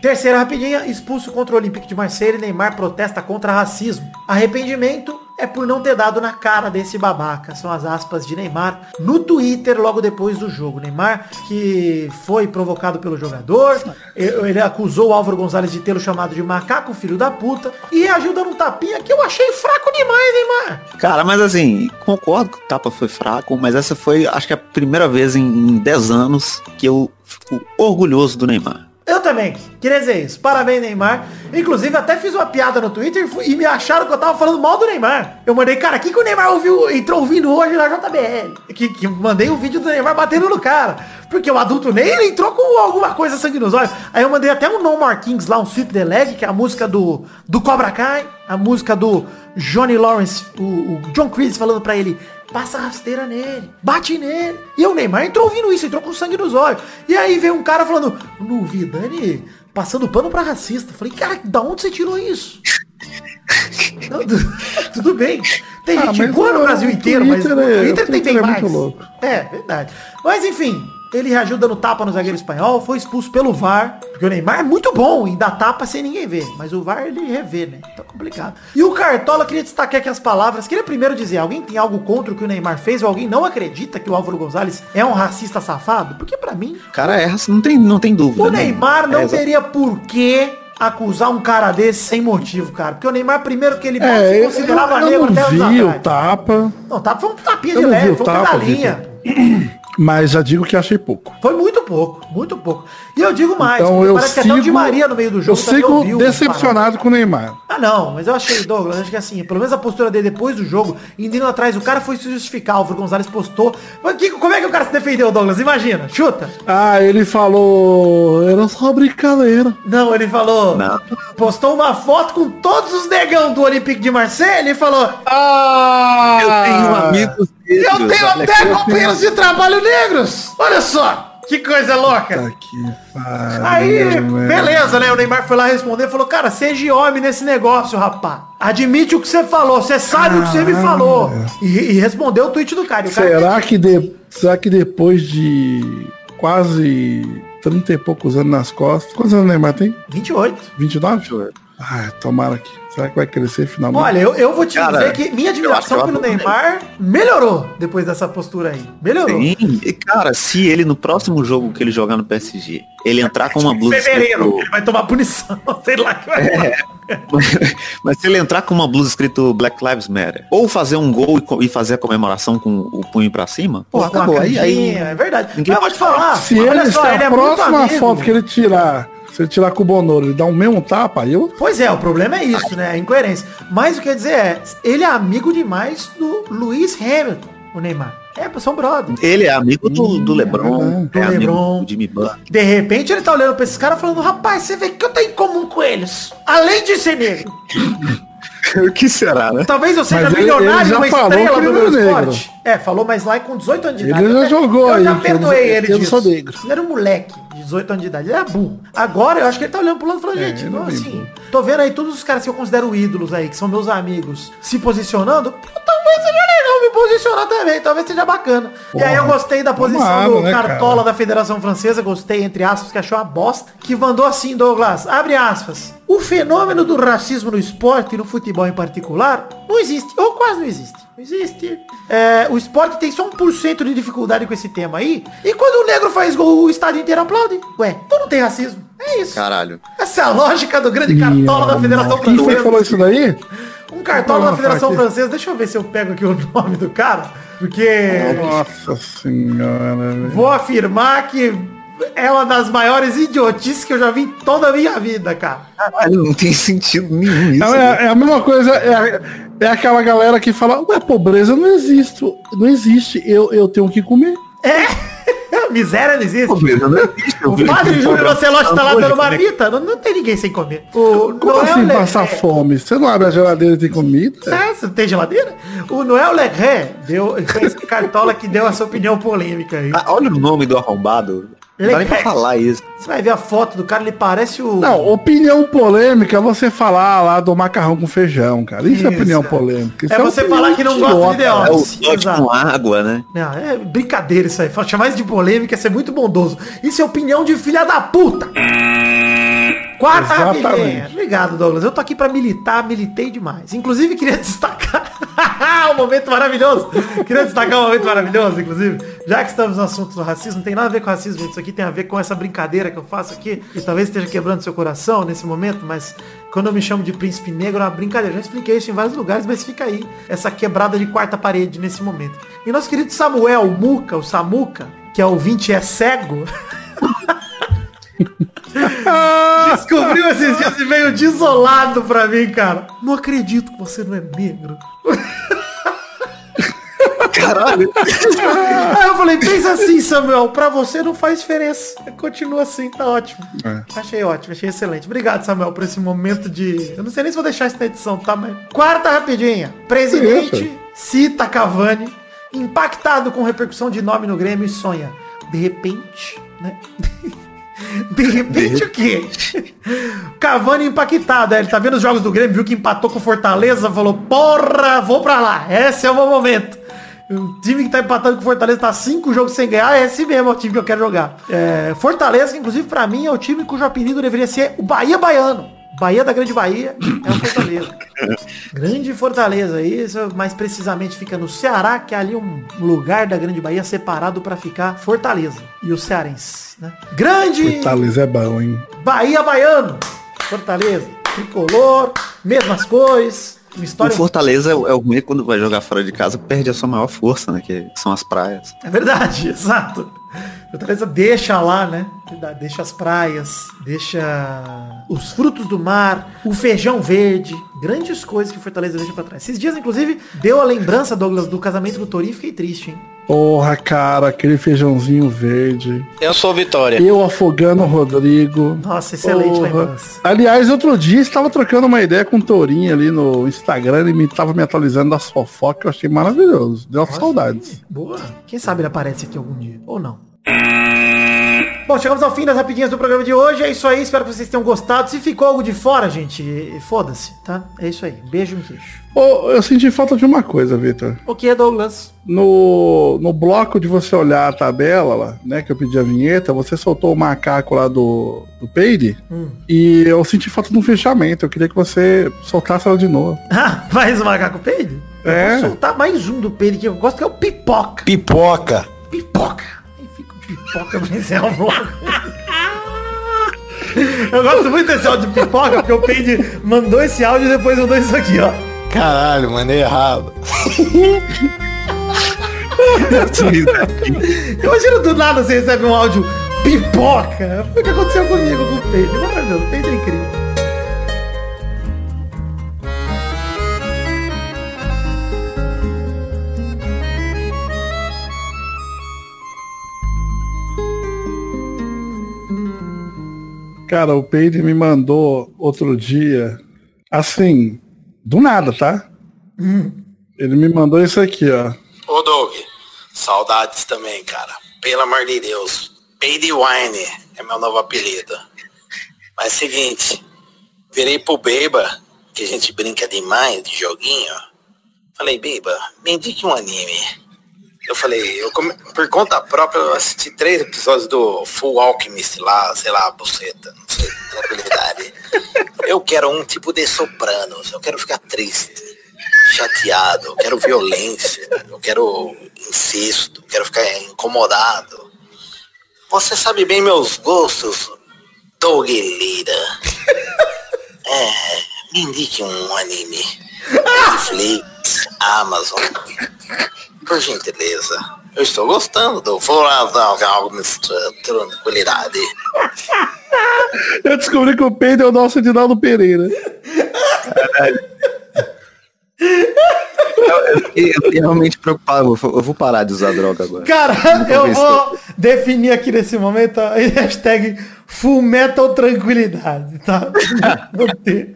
Terceira rapidinha, expulso contra o Olympique de Marseille, Neymar protesta contra racismo. Arrependimento é por não ter dado na cara desse babaca. São as aspas de Neymar no Twitter logo depois do jogo. Neymar, que foi provocado pelo jogador, ele acusou o Álvaro Gonzalez de tê-lo chamado de macaco, filho da puta, e reagiu dando um tapinha que eu achei fraco demais, Neymar. Cara, mas assim, concordo que o tapa foi fraco, mas essa foi, acho que a primeira vez em 10 anos que eu fico orgulhoso do Neymar. Também. Queria dizer isso. Parabéns, Neymar. Inclusive, até fiz uma piada no Twitter e me acharam que eu tava falando mal do Neymar. Eu mandei, cara, o que, que o Neymar ouviu, entrou ouvindo hoje na JBL? Que, que mandei o vídeo do Neymar batendo no cara. Porque o adulto Ney, ele entrou com alguma coisa sangue nos olhos. Aí eu mandei até um No More Kings lá, um Sweep the Leg, que é a música do, do Cobra Kai. A música do Johnny Lawrence, o, o John Chris falando pra ele, passa rasteira nele, bate nele. E o Neymar entrou ouvindo isso, entrou com sangue nos olhos. E aí veio um cara falando, no Vidani passando pano pra racista. Falei, cara, da onde você tirou isso? [laughs] Não, tu- tudo bem. Tem Ah, gente boa no o Brasil inteiro, mas o Twitter é- Twitter o tem Twitter bem é mais. muito louco. É, verdade. Mas enfim, ele reagiu dando tapa no zagueiro espanhol, foi expulso pelo VAR, porque o Neymar é muito bom em dar tapa sem ninguém ver, mas o VAR ele revê, né? Então é complicado. E o Cartola queria destacar aqui as palavras, queria primeiro dizer, alguém tem algo contra o que o Neymar fez ou alguém não acredita que o Álvaro Gonzalez é um racista safado? Porque pra mim, Cara, é, não tem, não tem dúvida. o né? Neymar não É, exa- teria por que acusar um cara desse sem motivo, cara. Porque o Neymar, primeiro que ele É, se eu, considerava eu negro não até anos vi o tapa, Não, tapa foi um tapinha Eu de não leve, o foi um tapa, pedalinha. [clears throat] mas já digo que achei pouco. Foi muito pouco, muito pouco. E eu digo mais, Então porque eu parece que até o Di sigo, Maria no meio do eu jogo também sigo decepcionado com o Neymar. Ah não, mas eu achei, Douglas, acho que assim, pelo menos a postura dele depois do jogo, indo atrás, o cara foi se justificar, o Álvaro Gonzalez postou. Mas que, como é que o cara se defendeu, Douglas? Imagina, chuta. Ah, ele falou, era só brincadeira. Não, ele falou, Não. postou uma foto com todos os negão do Olympique de Marseille e falou, Ah! Eu tenho amigos eu tenho até companheiros de trabalho negros. Olha só, que coisa louca. Tá que pariu, Aí, beleza, né? O Neymar foi lá responder e falou, cara, seja homem nesse negócio, rapá. Admite o que você falou, você sabe o que você me falou. E, e respondeu o tweet do cara. O cara Será que, de, será que depois de quase 30 e poucos anos nas costas, quantos anos o Neymar tem? 28. 29? Ai, tomara que. Será que vai crescer finalmente? Olha, eu, eu vou te Cara, dizer que minha admiração pelo Neymar melhorou depois dessa postura aí. Melhorou. Sim, e cara, se ele no próximo jogo que ele jogar no PSG, ele entrar com uma blusa Fevereiro, escrito, ele vai tomar punição. [laughs] Sei lá que vai [laughs] mas se ele entrar com uma blusa escrito Black Lives Matter, ou fazer um gol e e fazer a comemoração com o punho pra cima, pô, acabou. Aí, aí, é verdade. ninguém Mas eu vou te falar, Se olha ele, só, se ele a é muito próxima amigo. foto que ele tirar, se ele tirar com o Bonoro, ele dá um mesmo tapa, aí eu. Pois é, o problema é isso, né? A incoerência. Mas o que quer dizer é, ele é amigo demais do Lewis Hamilton, o Neymar. É, são brother. ele é amigo do, do LeBron, Do é amigo LeBron. do Jimmy Butler. De repente ele tá olhando pra esses caras falando, rapaz, você vê o que eu tenho em comum com eles. Além de ser negro. [laughs] o que será, né? Talvez eu seja Mas ele- milionário, ele já uma falou estrela que do ele meu esporte. É, falou, mas lá com 18 anos de Ele idade. já Eu- jogou Eu já aí, eu perdoei não- ele eu não disso. sou negro. Ele era um moleque 18 anos de idade. Ele era burro. Agora eu acho que ele tá olhando pro lado e falando, gente, ele não, é bem assim, tô vendo aí todos os caras que eu considero ídolos aí, que são meus amigos, se posicionando. Talvez seja legal me posicionar também, talvez seja bacana. e aí eu gostei da posição do né, Cartola cara? da Federação Francesa, gostei, entre aspas, que achou uma bosta, que mandou assim, Douglas, abre aspas. O fenômeno do racismo no esporte e no futebol em particular não existe, ou quase não existe. Não existe. É, o esporte tem só 1% de dificuldade com esse tema aí. E quando o negro faz gol, o estádio inteiro aplaude. Ué, então não tem racismo. É isso. Caralho. Essa é a lógica do grande cartola da Federação Quem foi que Francesa. falou isso daí? Um cartola da Federação. Francesa. Deixa eu ver se eu pego aqui o [laughs] nome do cara. Porque Nossa senhora. vou afirmar que é uma das maiores idiotices que eu já vi em toda a minha vida, cara. Caralho, não tem sentido nenhum isso. É, né? é- é a mesma coisa, é, é aquela galera que fala, ué, pobreza não existe, não existe, eu, eu tenho que comer. [laughs] Miséria não existe. Pobreza não existe. O padre Júlio Lancelotti tá lá dando marmita. Não, não tem ninguém sem comer. O Como Noel assim Le- passar é, fome? Você não abre a geladeira e tem comida? É, você não tem geladeira? O Noel Lerré deu, foi esse cartola que deu essa opinião polêmica aí. Ah, olha o nome do arrombado. Não dá nem pra falar isso. Você vai ver a foto do cara, ele parece o... Não, opinião polêmica é você falar lá do macarrão com feijão, cara. Isso, é Isso, opinião cara. polêmica. Isso É você opinião falar que não gosta de. The É o exato. com água, né? Não, é brincadeira isso aí. Chamar isso de polêmica é ser muito bondoso. Isso é opinião de filha da puta. Quarta. Obrigado, Douglas. Eu tô aqui pra militar, militei demais. Inclusive, queria [laughs] destacar [laughs] um momento maravilhoso. Queria destacar um momento maravilhoso, inclusive. Já que estamos no assunto do racismo, não tem nada a ver com racismo, isso aqui tem a ver com essa brincadeira que eu faço aqui, e talvez esteja quebrando seu coração nesse momento, mas quando eu me chamo de príncipe negro, é uma brincadeira. Já expliquei isso em vários lugares, mas fica aí essa quebrada de quarta parede nesse momento. E nosso querido Samuel Muca, o Samuca, que é ouvinte e é cego, [laughs] [laughs] descobriu esses dias e veio desolado pra mim, cara. Não acredito que você não é negro. [laughs] Caralho. Aí eu falei, pensa assim, Samuel, pra você não faz diferença. Continua assim, tá ótimo. É. Achei ótimo, achei excelente. Obrigado, Samuel, por esse momento de. Eu não sei nem se vou deixar isso na edição, tá? Mas. Quarta rapidinha. Presidente cita Cavani, impactado com repercussão de nome no Grêmio e sonha. De repente, né? [laughs] De repente o quê? Cavani impactado, é, ele tá vendo os jogos do Grêmio, viu que empatou com o Fortaleza, falou, porra, vou pra lá, esse é o meu momento. O time que tá empatando com o Fortaleza tá cinco jogos sem ganhar, é esse mesmo é o time que eu quero jogar. É, Fortaleza, que, inclusive, pra mim, é o time cujo apelido deveria ser o Bahia Baiano. Bahia da Grande Bahia é o Fortaleza. Grande Fortaleza, isso mais precisamente fica no Ceará, que é ali um lugar da Grande Bahia separado pra ficar Fortaleza e os cearenses, né? Grande Fortaleza é bom, hein? Bahia Baiano, Fortaleza, tricolor, mesmas cores, uma O história. Fortaleza é o é o ruim quando vai jogar fora de casa, perde a sua maior força, né? Que são as praias. É verdade, [laughs] exato. Fortaleza deixa lá, né? Deixa as praias, deixa os frutos do mar, o feijão verde, grandes coisas que Fortaleza deixa pra trás. Esses dias, inclusive, deu a lembrança, Douglas, do casamento do Torinho, fiquei triste, hein? Porra, cara, aquele feijãozinho verde. Eu sou Vitória. Eu afogando o Rodrigo. Nossa, excelente Porra. lembrança. Aliás, outro dia estava trocando uma ideia com o Tourinho ali no Instagram e me tava me atualizando das fofocas, eu achei maravilhoso. Deu saudades. Boa. Quem sabe ele aparece aqui algum dia, ou não. Bom, chegamos ao fim das rapidinhas do programa de hoje. É isso aí, espero que vocês tenham gostado. Se ficou algo de fora, gente, foda-se, tá? É isso aí. Beijo no queixo. Ô, eu senti falta de uma coisa, Vitor. O que, Douglas? No, no bloco de você olhar a tabela lá, né, que eu pedi a vinheta, você soltou o macaco lá do, do Peide Hum. e eu senti falta de um fechamento. Eu queria que você soltasse ela de novo. [laughs] Ah, mais o macaco peide? Eu É. Vou soltar mais um do peide que eu gosto, que é o pipoca. Pipoca. Pipoca. Pipoca o bloco. [laughs] Eu gosto muito desse áudio de pipoca, porque o Peide mandou esse áudio e depois mandou isso aqui, ó. Caralho, mandei errado. [laughs] Imagina do nada você recebe um áudio pipoca. Foi o que aconteceu comigo com o Peide. Maravilhoso, o Peide é incrível. Cara, o Peide me mandou outro dia, assim, do nada, tá? Ele me mandou isso aqui, ó. Ô Doug, saudades também, cara. Pelo amor de Deus. Baby Wine é meu novo apelido. Mas seguinte, virei pro Beba, que a gente brinca demais de joguinho. Falei, Beba, me indique um anime. Eu falei, eu come- por conta própria eu assisti três episódios do Full Alchemist lá, sei lá, buceta, não sei, tranquilidade. [laughs] Eu quero um tipo de sopranos, eu quero ficar triste chateado, eu quero violência, eu quero incesto, eu quero ficar incomodado. Você sabe bem meus gostos, Doug Lira. [laughs] É, me indique um anime. Netflix, Amazon. Por gentileza. Eu estou gostando do Alchemist, tranquilidade. Eu descobri que o Peide é o nosso Edinaldo Pereira. Eu fiquei realmente preocupado. Eu vou- parar de usar droga agora. Cara, eu vou definir aqui nesse momento a hashtag Full Metal Tranquilidade, tá? Vou ter.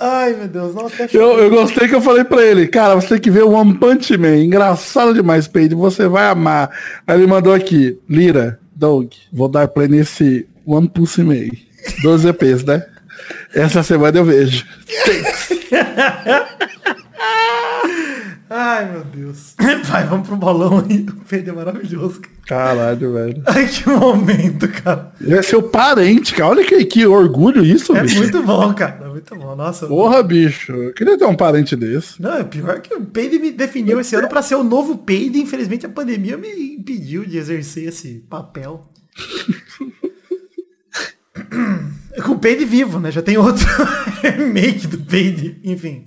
Ai, meu Deus, nossa, até Eu, eu gostei que eu falei pra ele, cara, você tem que ver o One Punch Man. Engraçado demais, Peide, você vai amar. Aí ele mandou aqui, Lira, Doug, vou dar play nesse One Pussy Man. 12 EPs, né? Essa semana eu vejo. Ai, meu Deus. [laughs] Vai, vamos pro bolão aí. O Pedro é maravilhoso. cara. Caralho, velho. Ai, que momento, cara. Ele é seu parente, cara. Olha que, que orgulho isso, É bicho. muito bom, cara. É muito bom. Nossa. Porra, bicho. Eu queria ter um parente desse. Não, é pior que o Peide me definiu esse ano pra ser o novo Peide. Infelizmente a pandemia me impediu de exercer esse papel. [laughs] Com o Pade vivo, né? Já tem outro remake do Pade. enfim.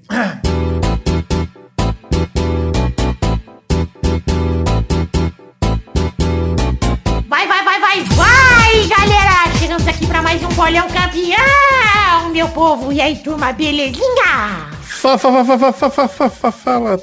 Vai, vai, vai, vai, vai, galera! Chegamos aqui para mais um bolão campeão, meu povo! E aí, turma, belezinha? Fala, fala, fala, fala, fala, fala, fala,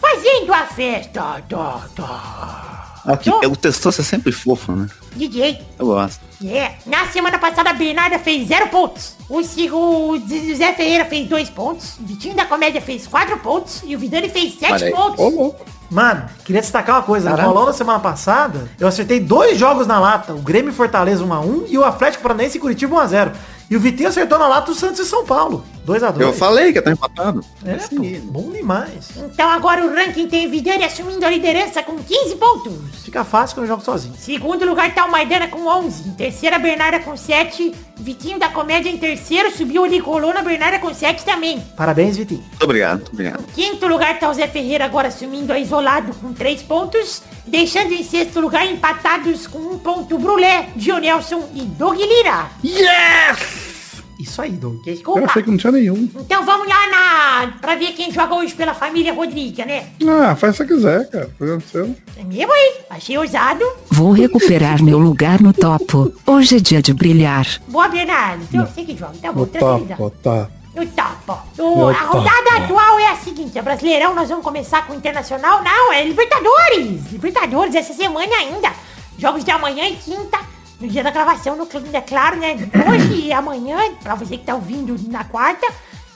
Fazendo a festa, doctor. Aqui, o testoso é sempre fofo, né? DJ, Eu gosto. é. Na semana passada a Bernarda fez zero pontos. O, o Zé Ferreira fez dois pontos. O Vitinho da Comédia fez quatro pontos. E o Vidani fez Olha sete aí. pontos. Ô, louco. Mano, queria destacar uma coisa. Caramba. bolão na semana passada, eu acertei dois jogos na lata. O Grêmio e Fortaleza 1x1 e o Atlético Paranaense e Curitiba 1x0. E o Vitinho acertou na lata o Santos e São Paulo. 2x2. Eu falei que tá empatado. É, pô, bom demais. Então agora o ranking tem o Vidani assumindo a liderança com 15 pontos. Fica fácil quando eu jogo sozinho. Segundo lugar tá o Maidana com 11. Em terceira, a Bernarda com 7. Vitinho da Comédia em terceiro. Subiu o Nicolô na Bernarda com 7 também. Parabéns, Vitinho. Muito obrigado, muito obrigado. Quinto lugar tá o Zé Ferreira agora assumindo a isolado com 3 pontos. Deixando em sexto lugar empatados com um ponto o Brulé, Dionelson e Doug Lira. Isso aí, Doug. Eu Desculpa. achei que não tinha nenhum. Então vamos lá na... pra ver quem joga hoje pela família Rodrigues, né? Ah, faz se você quiser, cara. Programa seu. É mesmo aí. Achei ousado. Vou recuperar meu lugar no topo. Hoje é dia de brilhar. Boa, Bernardo. Então você que joga. Tá bom, No tranquilidade. topo, tá. No topo. O- a rodada topo. atual é a seguinte, a Brasileirão nós vamos começar com o Internacional. Não, é Libertadores. Libertadores essa semana ainda. Jogos de amanhã e quinta. No dia da gravação, no, é claro, né? Hoje e amanhã, pra você que tá ouvindo na quarta.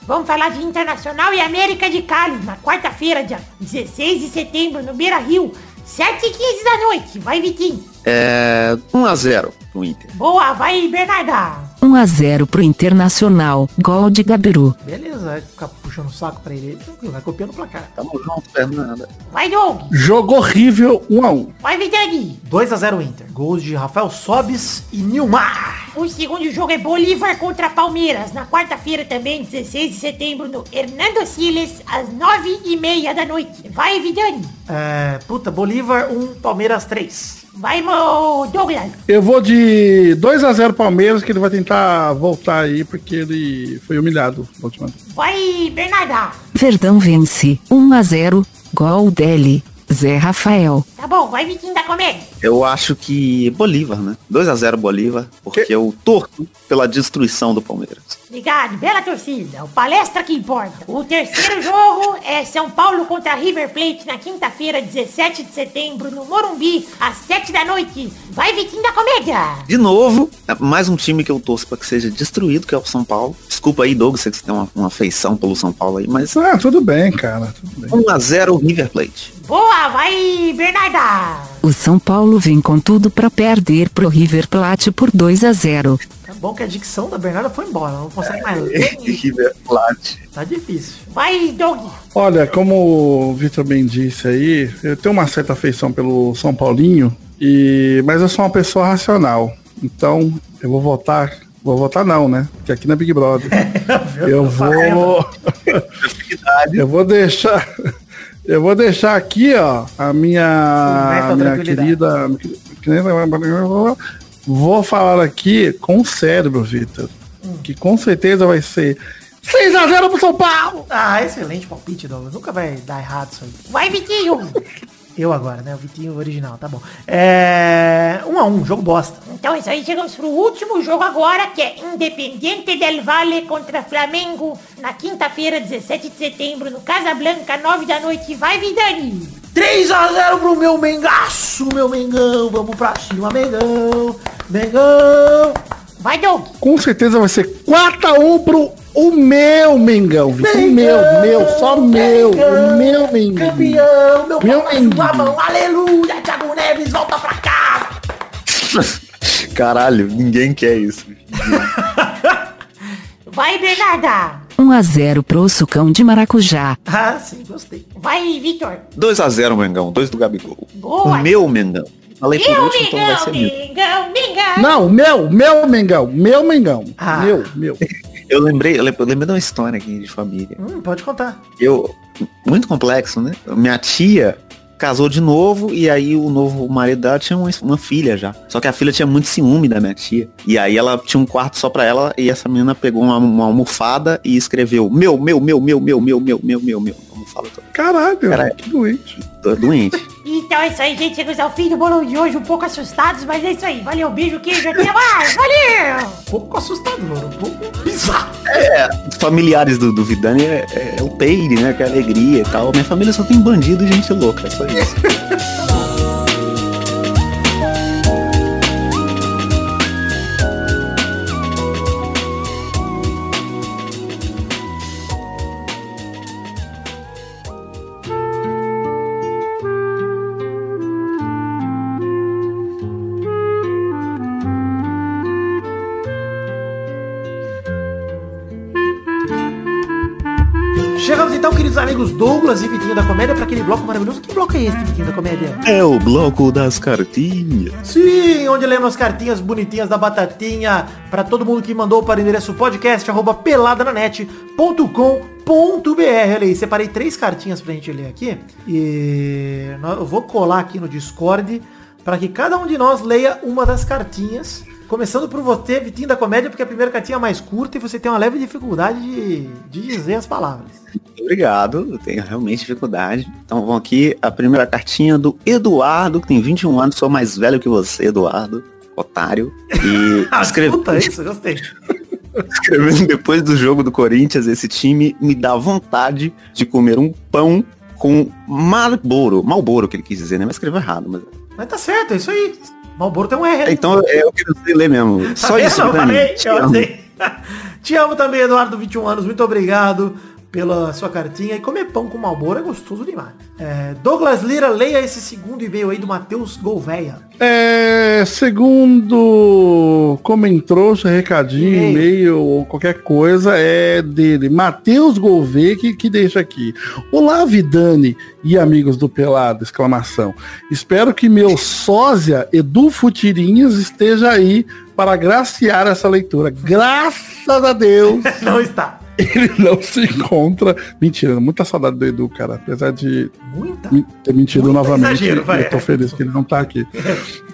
Vamos falar de Internacional e América de Cali, na quarta-feira, dia 16 de setembro, no Beira Rio, 7h15 da noite. Vai, Vitinho. É 1x0 pro Inter. Boa, vai, Bernarda. 1 a 0 pro Internacional. Gol de Gabiru. Beleza, vai ficar puxando o saco pra ele, tranquilo, vai copiando o placar. Tamo junto, Fernanda. Vai, Doug. Jogo horrível, 1 a 1 Vai, Vitani. 2x0 Inter. Gols de Rafael Sobis e Nilmar. O segundo jogo é Bolívar contra Palmeiras, na quarta-feira também, 16 de setembro, no Hernando Siles, às 9h30 da noite. Vai, Vidani. É, puta, Bolívar 1, Palmeiras 3. Vai, mo Douglas. Eu vou de 2 a 0 Palmeiras, que ele vai tentar voltar aí, porque ele foi humilhado na última. Vai, Bernarda. Verdão vence. 1 a 0. Gol dele. Zé Rafael. Tá bom, vai, Vitinho da Comédia. Eu acho que Bolívar, né? 2x0 Bolívar, porque eu torço pela destruição do Palmeiras. Obrigado, bela torcida. O palestra que importa. O terceiro jogo é São Paulo contra River Plate na quinta-feira, 17 de setembro, no Morumbi, às 7 da noite. Vai, Vitinho da Comédia. De novo, é mais um time que eu torço pra que seja destruído, que é o São Paulo. Desculpa aí, Douglas, sei que você tem uma, uma afeição pelo São Paulo aí, mas Ah, tudo bem, cara. Tudo bem. 1x0 River Plate. Boa, vai, Bernarda. O São Paulo vem com tudo pra perder pro River Plate por 2 a 0. Tá bom que a dicção da Bernarda foi embora, não consegue mais ler. [laughs] River Plate. Tá difícil. Vai, Doug. Olha, como o Vitor bem disse aí, eu tenho uma certa afeição pelo São Paulinho, e mas eu sou uma pessoa racional. Então, eu vou votar. Vou votar não, né? Porque aqui na Big Brother. [laughs] eu vou. [laughs] eu vou deixar. Eu vou deixar aqui, ó, a minha, minha querida. Vou falar aqui com o cérebro, Vitor. Que com certeza vai ser 6x0 pro São Paulo! Ah, excelente palpite, Douglas. Nunca vai dar errado isso aí. Vai, Vitinho. [laughs] Eu agora, né? O Vitinho original, tá bom. É. 1 a 1 jogo bosta. Então é isso aí, chegamos pro último jogo agora, que é Independiente del Valle contra Flamengo, na quinta-feira, 17 de setembro, no Casablanca, 9 da noite. Vai, Vidani! 3x0 pro meu Mengaço, meu Mengão. Vamos pra cima, Mengão. Mengão. Vai, Doug! Com certeza vai ser 4x1 pro o meu Mengão, Vitor. O meu, meu, só meu. O meu Mengão. Campeão, meu, Meu Mengão. mão. Aleluia, Thiago Neves, volta pra casa. [laughs] Caralho, ninguém quer isso. Vai, Bernarda! 1 a 0 pro Sucão de Maracujá. Ah, sim, gostei. Vai, Vitor! 2x0 Mengão, 2 do Gabigol. Boa! O meu Mengão. Falei por Meu último, então vai Mengão, ser meu. Mengão, Mengão! Não, meu, meu Mengão. Meu Mengão. Ah. Meu, meu. [laughs] Eu lembrei, eu lem- eu lembrei de uma história aqui de família. Hum, pode contar. Eu, muito complexo, né? Minha tia casou de novo e aí o novo marido dela tinha uma, uma filha já. Só que a filha tinha muito ciúme da minha tia. E aí ela tinha um quarto só pra ela e essa menina pegou uma, uma almofada e escreveu meu, meu, meu, meu, meu, meu, meu, meu, meu, meu. Almofada toda. Caralho, Caralho. que doente. Tô doente. Então é isso aí, gente. Chegamos ao fim do bolo de hoje, um pouco assustados, mas é isso aí. Valeu, beijo, queijo, até mais! Valeu! Um pouco assustador, um pouco bizarro. Os familiares do, do Vidani é, é, é o peide, né? Que é alegria e tal. Minha família só tem bandido e gente louca, é só isso. [laughs] bloco maravilhoso. Que bloco é esse, da Comédia? É o bloco das cartinhas. Sim, onde lemos as cartinhas bonitinhas da Batatinha para todo mundo que mandou para o endereço podcast arroba peladananet.com.br. Olha aí, separei três cartinhas pra gente ler aqui. E eu vou colar aqui no Discord para que cada um de nós leia uma das cartinhas. Começando por você, Vitinho da Comédia, porque a primeira cartinha é mais curta e você tem uma leve dificuldade de, de dizer as palavras. Obrigado, eu tenho realmente dificuldade. Então vamos aqui, a primeira cartinha do Eduardo, que tem 21 anos, sou mais velho que você, Eduardo, otário. E [laughs] escreve- Puta, isso, gostei. [laughs] escrevendo depois do jogo do Corinthians, esse time me dá vontade de comer um pão com Marlboro. Malboro que ele quis dizer, né? Mas escreveu errado. Mas... Mas tá certo, é isso aí. Malboro tem um R. Então é o que eu sei ler mesmo. Tá Só vendo? isso, eu Dani. falei, Te eu amo. sei. [laughs] Te amo também, Eduardo, 21 anos. Muito obrigado pela sua cartinha. E comer pão com malboro é gostoso demais. É, Douglas Lira, leia esse segundo e-mail aí do Matheus Gouveia. É, segundo comentou, recadinho, E-mail. e-mail ou qualquer coisa, é dele. Matheus Gouveia que, que deixa aqui. Olá, Vidani e amigos do Pelado, exclamação. Espero que meu sósia Edu Futirinhas esteja aí para graciar essa leitura. Graças a Deus! [laughs] Não está. Ele não se encontra. Mentira, muita saudade do Edu, cara. Apesar de Muita. ter mentido Muito novamente. exagero, vai. eu tô feliz que ele não tá aqui.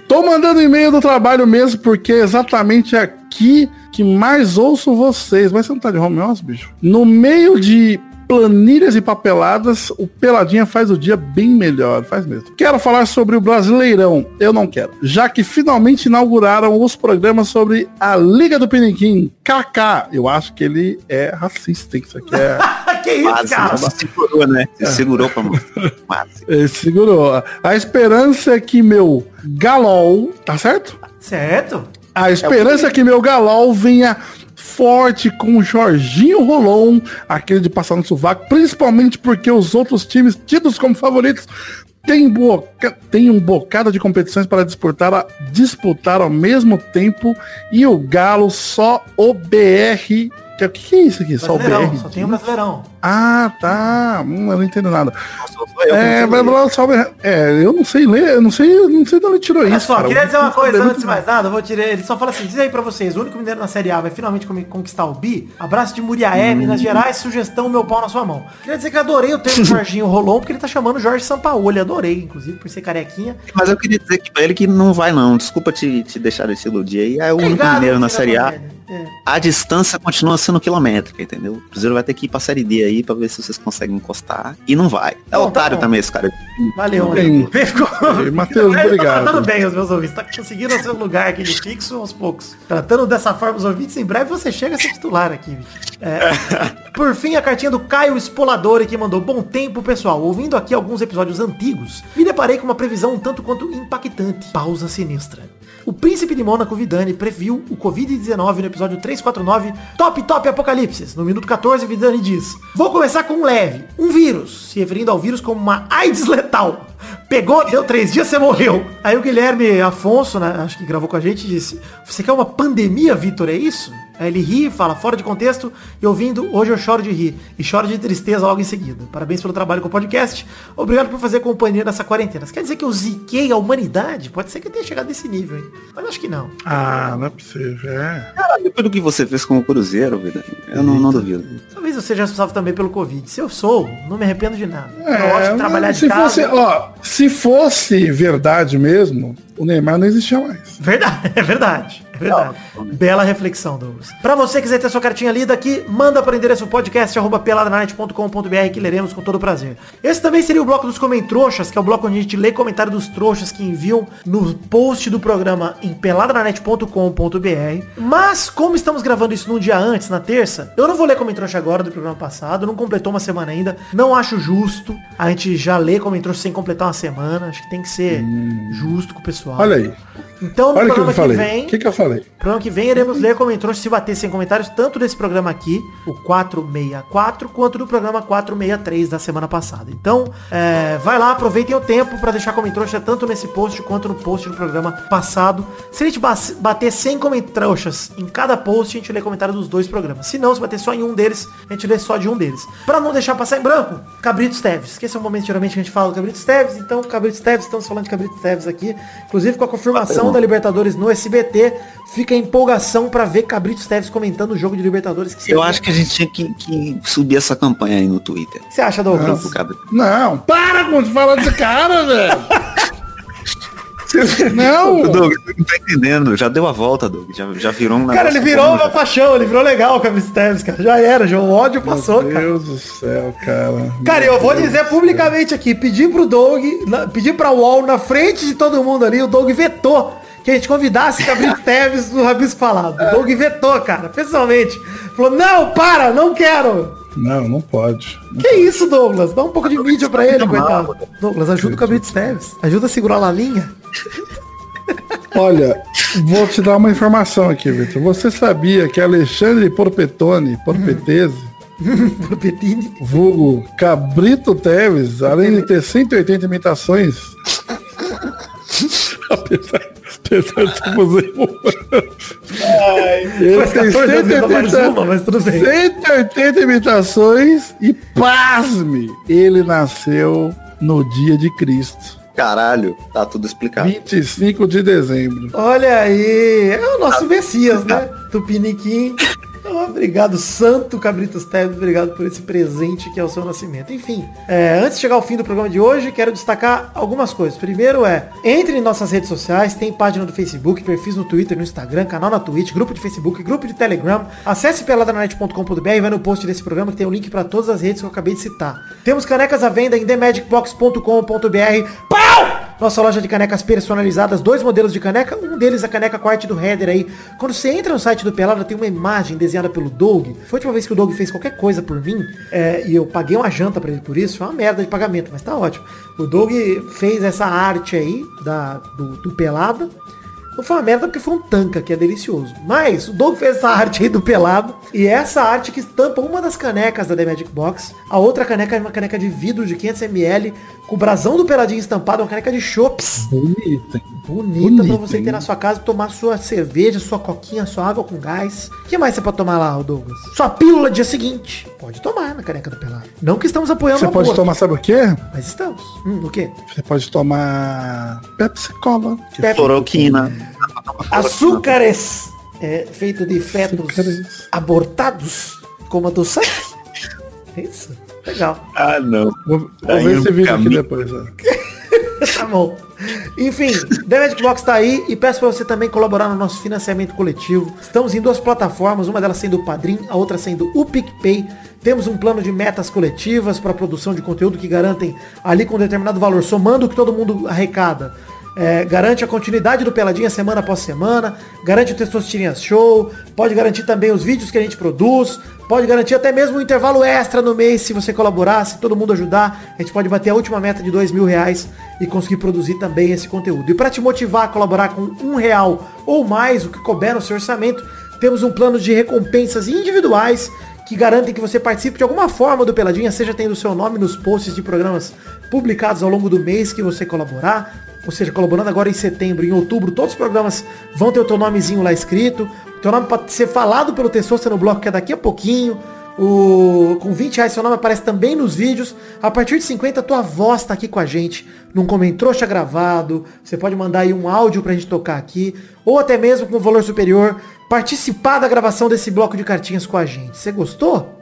tô mandando e-mail do trabalho mesmo, porque é exatamente aqui que mais ouço vocês. Mas você não tá de home office, bicho? No meio de planilhas e papeladas, o Peladinha faz o dia bem melhor, faz mesmo. Quero falar sobre o Brasileirão, eu não quero, já que finalmente inauguraram os programas sobre a Liga do Piniquim, KK. Eu acho que ele é racista, isso aqui é... [laughs] que isso, Quase, cara? se segurou, né? Se segurou pra. Ele segurou. A esperança é que meu galol, tá certo? Certo? A esperança é que meu galol venha forte com o Jorginho Rolon, aquele de passar no sovaco, principalmente porque os outros times tidos como favoritos têm, boca, um bocado de competições para disputar, a- disputar ao mesmo tempo e o Galo só o BR. Que, o que é isso aqui? Só o BR? só tem o Brasileirão. Ah, tá. Hum, eu não entendo nada. Nossa, que É, blá, é, eu não sei ler, eu não sei, eu não sei de onde ele tirou Olha isso. só, cara. queria dizer uma coisa não antes de mais nada, eu vou tirar. Ele só fala assim, diz aí pra vocês, o único mineiro na Série A vai finalmente conquistar o bi. Abraço de Muriaé, Hum. Minas Gerais, sugestão, meu pau na sua mão. Queria dizer que eu adorei o termo [laughs] Jorginho Rolon, porque ele tá chamando Jorge Sampaoli, adorei, inclusive, por ser carequinha. Mas eu queria dizer que pra ele que não vai não. Desculpa te, te deixar desse iludir aí. É o único mineiro na Série A. É. A distância continua sendo quilométrica, entendeu? O Cruzeiro vai ter que ir pra Série D aí pra ver se vocês conseguem encostar. E não vai. É Bom, tá otário bom. também esse cara. Valeu. Matheus. Ficou- Matheus, Ele obrigado. Tá tratando bem os meus ouvintes, tá conseguindo o seu lugar aqui de fixo aos poucos. Tratando dessa forma os ouvintes, em breve você chega a ser titular aqui, bicho. É. [laughs] Por fim, a cartinha do Caio Espolador que mandou bom tempo, pessoal. Ouvindo aqui alguns episódios antigos, me deparei com uma previsão um tanto quanto impactante. Pausa sinistra. O príncipe de Mônaco Vidani previu o Covid-19 no episódio 349 Top Top Apocalipse. No minuto 14, Vidani diz Vou começar com um leve, um vírus, se referindo ao vírus como uma AIDS letal. Pegou, deu três dias, você morreu. Aí o Guilherme Afonso, né, acho que gravou com a gente, disse Você quer uma pandemia, Vitor, é isso? Aí ele ri, fala fora de contexto e ouvindo, hoje eu choro de rir e choro de tristeza logo em seguida. Parabéns pelo trabalho com o podcast. Obrigado por fazer companhia nessa quarentena. Isso quer dizer que eu ziquei a humanidade? Pode ser que eu tenha chegado nesse nível, hein? Mas acho que não. Ah, não é possível, é. Cara, depois do que você fez com o Cruzeiro, vida, eu não, não duvido. Talvez eu seja responsável também pelo Covid. Se eu sou, não me arrependo de nada. eu É, gosto de trabalhar de se casa. fosse, ó, se fosse verdade mesmo, o Neymar não existia mais. Verdade, [laughs] é verdade. É verdade. Bela reflexão, Douglas. Pra você que quiser ter sua cartinha lida aqui, manda para o endereço podcast arroba peladranet.com.br que leremos com todo prazer. Esse também seria o bloco dos comentroxas, que é o bloco onde a gente lê comentário dos trouxas que enviam no post do programa em peladranet.com.br. Mas, como estamos gravando isso num dia antes, na terça, eu não vou ler comentroxa agora do programa passado, não completou uma semana ainda. Não acho justo a gente já ler comentroxa sem completar uma semana. Acho que tem que ser justo com o pessoal. Olha aí. Então, no Olha o que eu programa que, falei. vem, O que, que eu falei? programa que vem, iremos ler comentários se bater sem comentários, tanto desse programa aqui, o 464, quanto do programa 463 da semana passada. Então, é, vai lá, aproveitem o tempo para deixar comentários tanto nesse post quanto no post do programa passado. Se a gente ba- bater 100 comentários em cada post, a gente lê comentário dos dois programas. Se não, se bater só em um deles, a gente lê só de um deles. Para não deixar passar em branco, Cabritos Teves. Que esse é o momento geralmente que a gente fala do Cabritos Teves. Então, Cabritos Teves, estamos falando de Cabritos Teves aqui. Inclusive com a confirmação da Libertadores no SBT, fica a empolgação para ver Cabritos Teves comentando o jogo de Libertadores. Que Eu acho que a gente tinha que, que subir essa campanha aí no Twitter. Você acha, Douglas? Cabra. Não, para com de falar desse cara, velho. [laughs] Não. [laughs] Doug, não tá entendendo. Já deu a volta, Doug. Já, já virou um Cara, ele virou bom, uma já. paixão, ele virou legal o Cabritos Teves, cara. Já era, já o ódio passou, Meu cara. Deus do céu, cara. Cara, Meu eu vou Deus dizer publicamente aqui, pedir pro Doug, na- pedir pra UOL, na frente de todo mundo ali, o Doug vetou que a gente convidasse Cabrito Teves do Rabisco Falado. O Doug vetou, cara, pessoalmente. Falou, não, para, não quero. Não, não pode. Que isso, Douglas? Dá um pouco de mídia pra ele, coitado. Douglas, ajuda o Cabrito Teves. Ajuda a segurar a linha. Olha, vou te dar uma informação aqui, Vitor. Você sabia que Alexandre Porpetone, Porpetese, [laughs] Propetine. vulgo Cabrito Teves, além de ter 180 imitações, [laughs] apesar, de fazer ele Faz tem 14 anos, ainda mais uma, mas tudo bem. 180 imitações e pasme, ele nasceu no dia de Cristo, Caralho, tá tudo explicado. 25 de dezembro. Olha aí, é o nosso Messias, né? [laughs] Tupiniquim. Então, Obrigado, Santo Cabritos Teves, obrigado por esse presente que é o seu nascimento. Enfim, é, antes de chegar ao fim do programa de hoje, quero destacar algumas coisas. Primeiro é, entre em nossas redes sociais, tem página do Facebook, perfis no Twitter, no Instagram, canal na Twitch, grupo de Facebook, grupo de Telegram. Acesse peladranet.com.br e vai no post desse programa que tem o link para todas as redes que eu acabei de citar. Temos canecas à venda em themagicbox.com.br. Pau! Nossa loja de canecas personalizadas, dois modelos de caneca, um deles a caneca com arte do header aí. Quando você entra no site do Pelada, tem uma imagem desenhada pelo Doug. Foi a última vez que o Doug fez qualquer coisa por mim, é, e eu paguei uma janta pra ele por isso, foi uma merda de pagamento, mas tá ótimo. O Doug fez essa arte aí da, do, do Pelada. Não foi uma merda porque foi um tanca, que é delicioso. Mas o Doug fez essa arte aí do pelado. E essa arte que estampa uma das canecas da The Magic Box. A outra caneca é uma caneca de vidro de 500ml. Com o brasão do peladinho estampado. Uma caneca de chopps. Bonita Bonita, pra você hein? ter na sua casa. Tomar sua cerveja, sua coquinha, sua água com gás. O que mais você pode tomar lá, Douglas? Sua pílula dia seguinte. Pode tomar na caneca do pelado. Não que estamos apoiando Você pode tomar, sabe o quê? Mas estamos. Hum, o quê? Você pode tomar Pepsi Cola. Pepsi- Cloroquina. Açúcares é, feito de fetos Açúcares. abortados, como a do sangue. Isso, legal. Ah, não. Vou, vou Aí ver esse vídeo aqui caminho. depois. ó. [laughs] Tá bom. Enfim, The Magic Box tá aí e peço para você também colaborar no nosso financiamento coletivo. Estamos em duas plataformas, uma delas sendo o Padrim, a outra sendo o PicPay. Temos um plano de metas coletivas para produção de conteúdo que garantem ali com determinado valor, somando o que todo mundo arrecada. É, garante a continuidade do Peladinha semana após semana, garante o Testosterinhas Show, pode garantir também os vídeos que a gente produz, pode garantir até mesmo um intervalo extra no mês se você colaborar, se todo mundo ajudar, a gente pode bater a última meta de dois mil reais e conseguir produzir também esse conteúdo. E para te motivar a colaborar com um real ou mais, o que couber no seu orçamento, temos um plano de recompensas individuais que garantem que você participe de alguma forma do Peladinha, seja tendo seu nome nos posts de programas publicados ao longo do mês que você colaborar, ou seja, colaborando agora em setembro, em outubro, todos os programas vão ter o teu nomezinho lá escrito, o teu nome pode ser falado pelo Testosta no bloco que é daqui a pouquinho, o, com 20 reais seu nome aparece também nos vídeos. A partir de 50, tua voz tá aqui com a gente. Num Comentrouxa gravado. Você pode mandar aí um áudio pra gente tocar aqui. Ou até mesmo com valor superior. Participar da gravação desse bloco de cartinhas com a gente. Você gostou?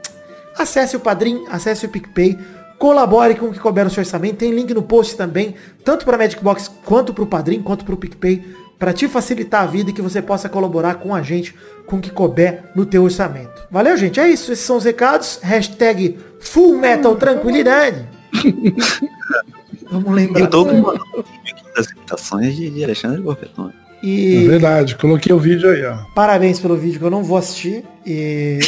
Acesse o Padrim, acesse o PicPay. Colabore com o que couber no seu orçamento. Tem link no post também. Tanto para Magic Box quanto para o Padrim, quanto para o PicPay. Para te facilitar a vida e que você possa colaborar com a gente com o que couber no teu orçamento. Valeu, gente. É isso. Esses são os recados. Hashtag Full Metal Tranquilidade. [laughs] Vamos lembrar. um vídeo aqui das imitações de, de Alexandre Borpetone. É E verdade, coloquei o vídeo aí, ó. parabéns pelo vídeo que eu não vou assistir. E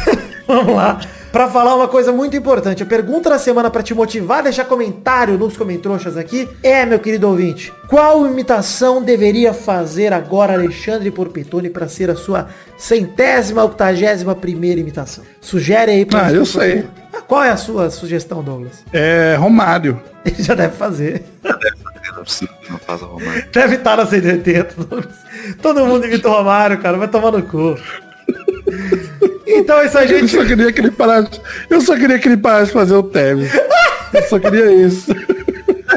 [laughs] vamos lá. Pra falar uma coisa muito importante, a pergunta da semana pra te motivar a deixar comentário nos comentroxas aqui é, meu querido ouvinte, qual imitação deveria fazer agora Alexandre Porpetone pra ser a sua centésima, octagésima primeira imitação? Sugere aí pra Ah, gente eu sei. Ah, Qual é a sua sugestão, Douglas? É Romário. [laughs] Ele já deve fazer. Não é possível que não faça romance. Deve estar na 180. Douglas. Todo mundo imita o Romário, cara. Vai tomar no cu. Então isso aí, Eu gente. só queria que ele parasse. Eu só queria que ele parasse de fazer o Tevez. Eu só queria isso.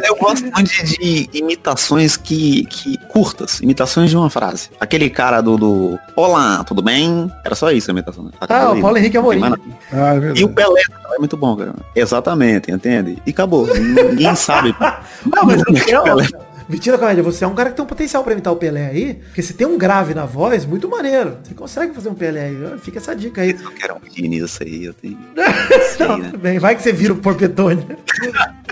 Eu gosto muito de, de imitações que, que curtas, imitações de uma frase. Aquele cara do, do Olá, tudo bem? Era só isso a imitação. Né? Ah, o Paulo Henrique Não Amorim. Ah, é E o Pelé é muito bom, cara. Exatamente, entende? E acabou. Ninguém sabe. [laughs] Ah, mas você é Pelé. Mentira, comédia, você é um cara que tem um potencial pra imitar o Pelé aí, porque você tem um grave na voz muito maneiro. Você consegue fazer um Pelé aí. Fica essa dica aí. Eu quero um menino isso aí, eu tenho. [laughs] Não, né? tudo bem, vai que você vira o Porpetone. [laughs]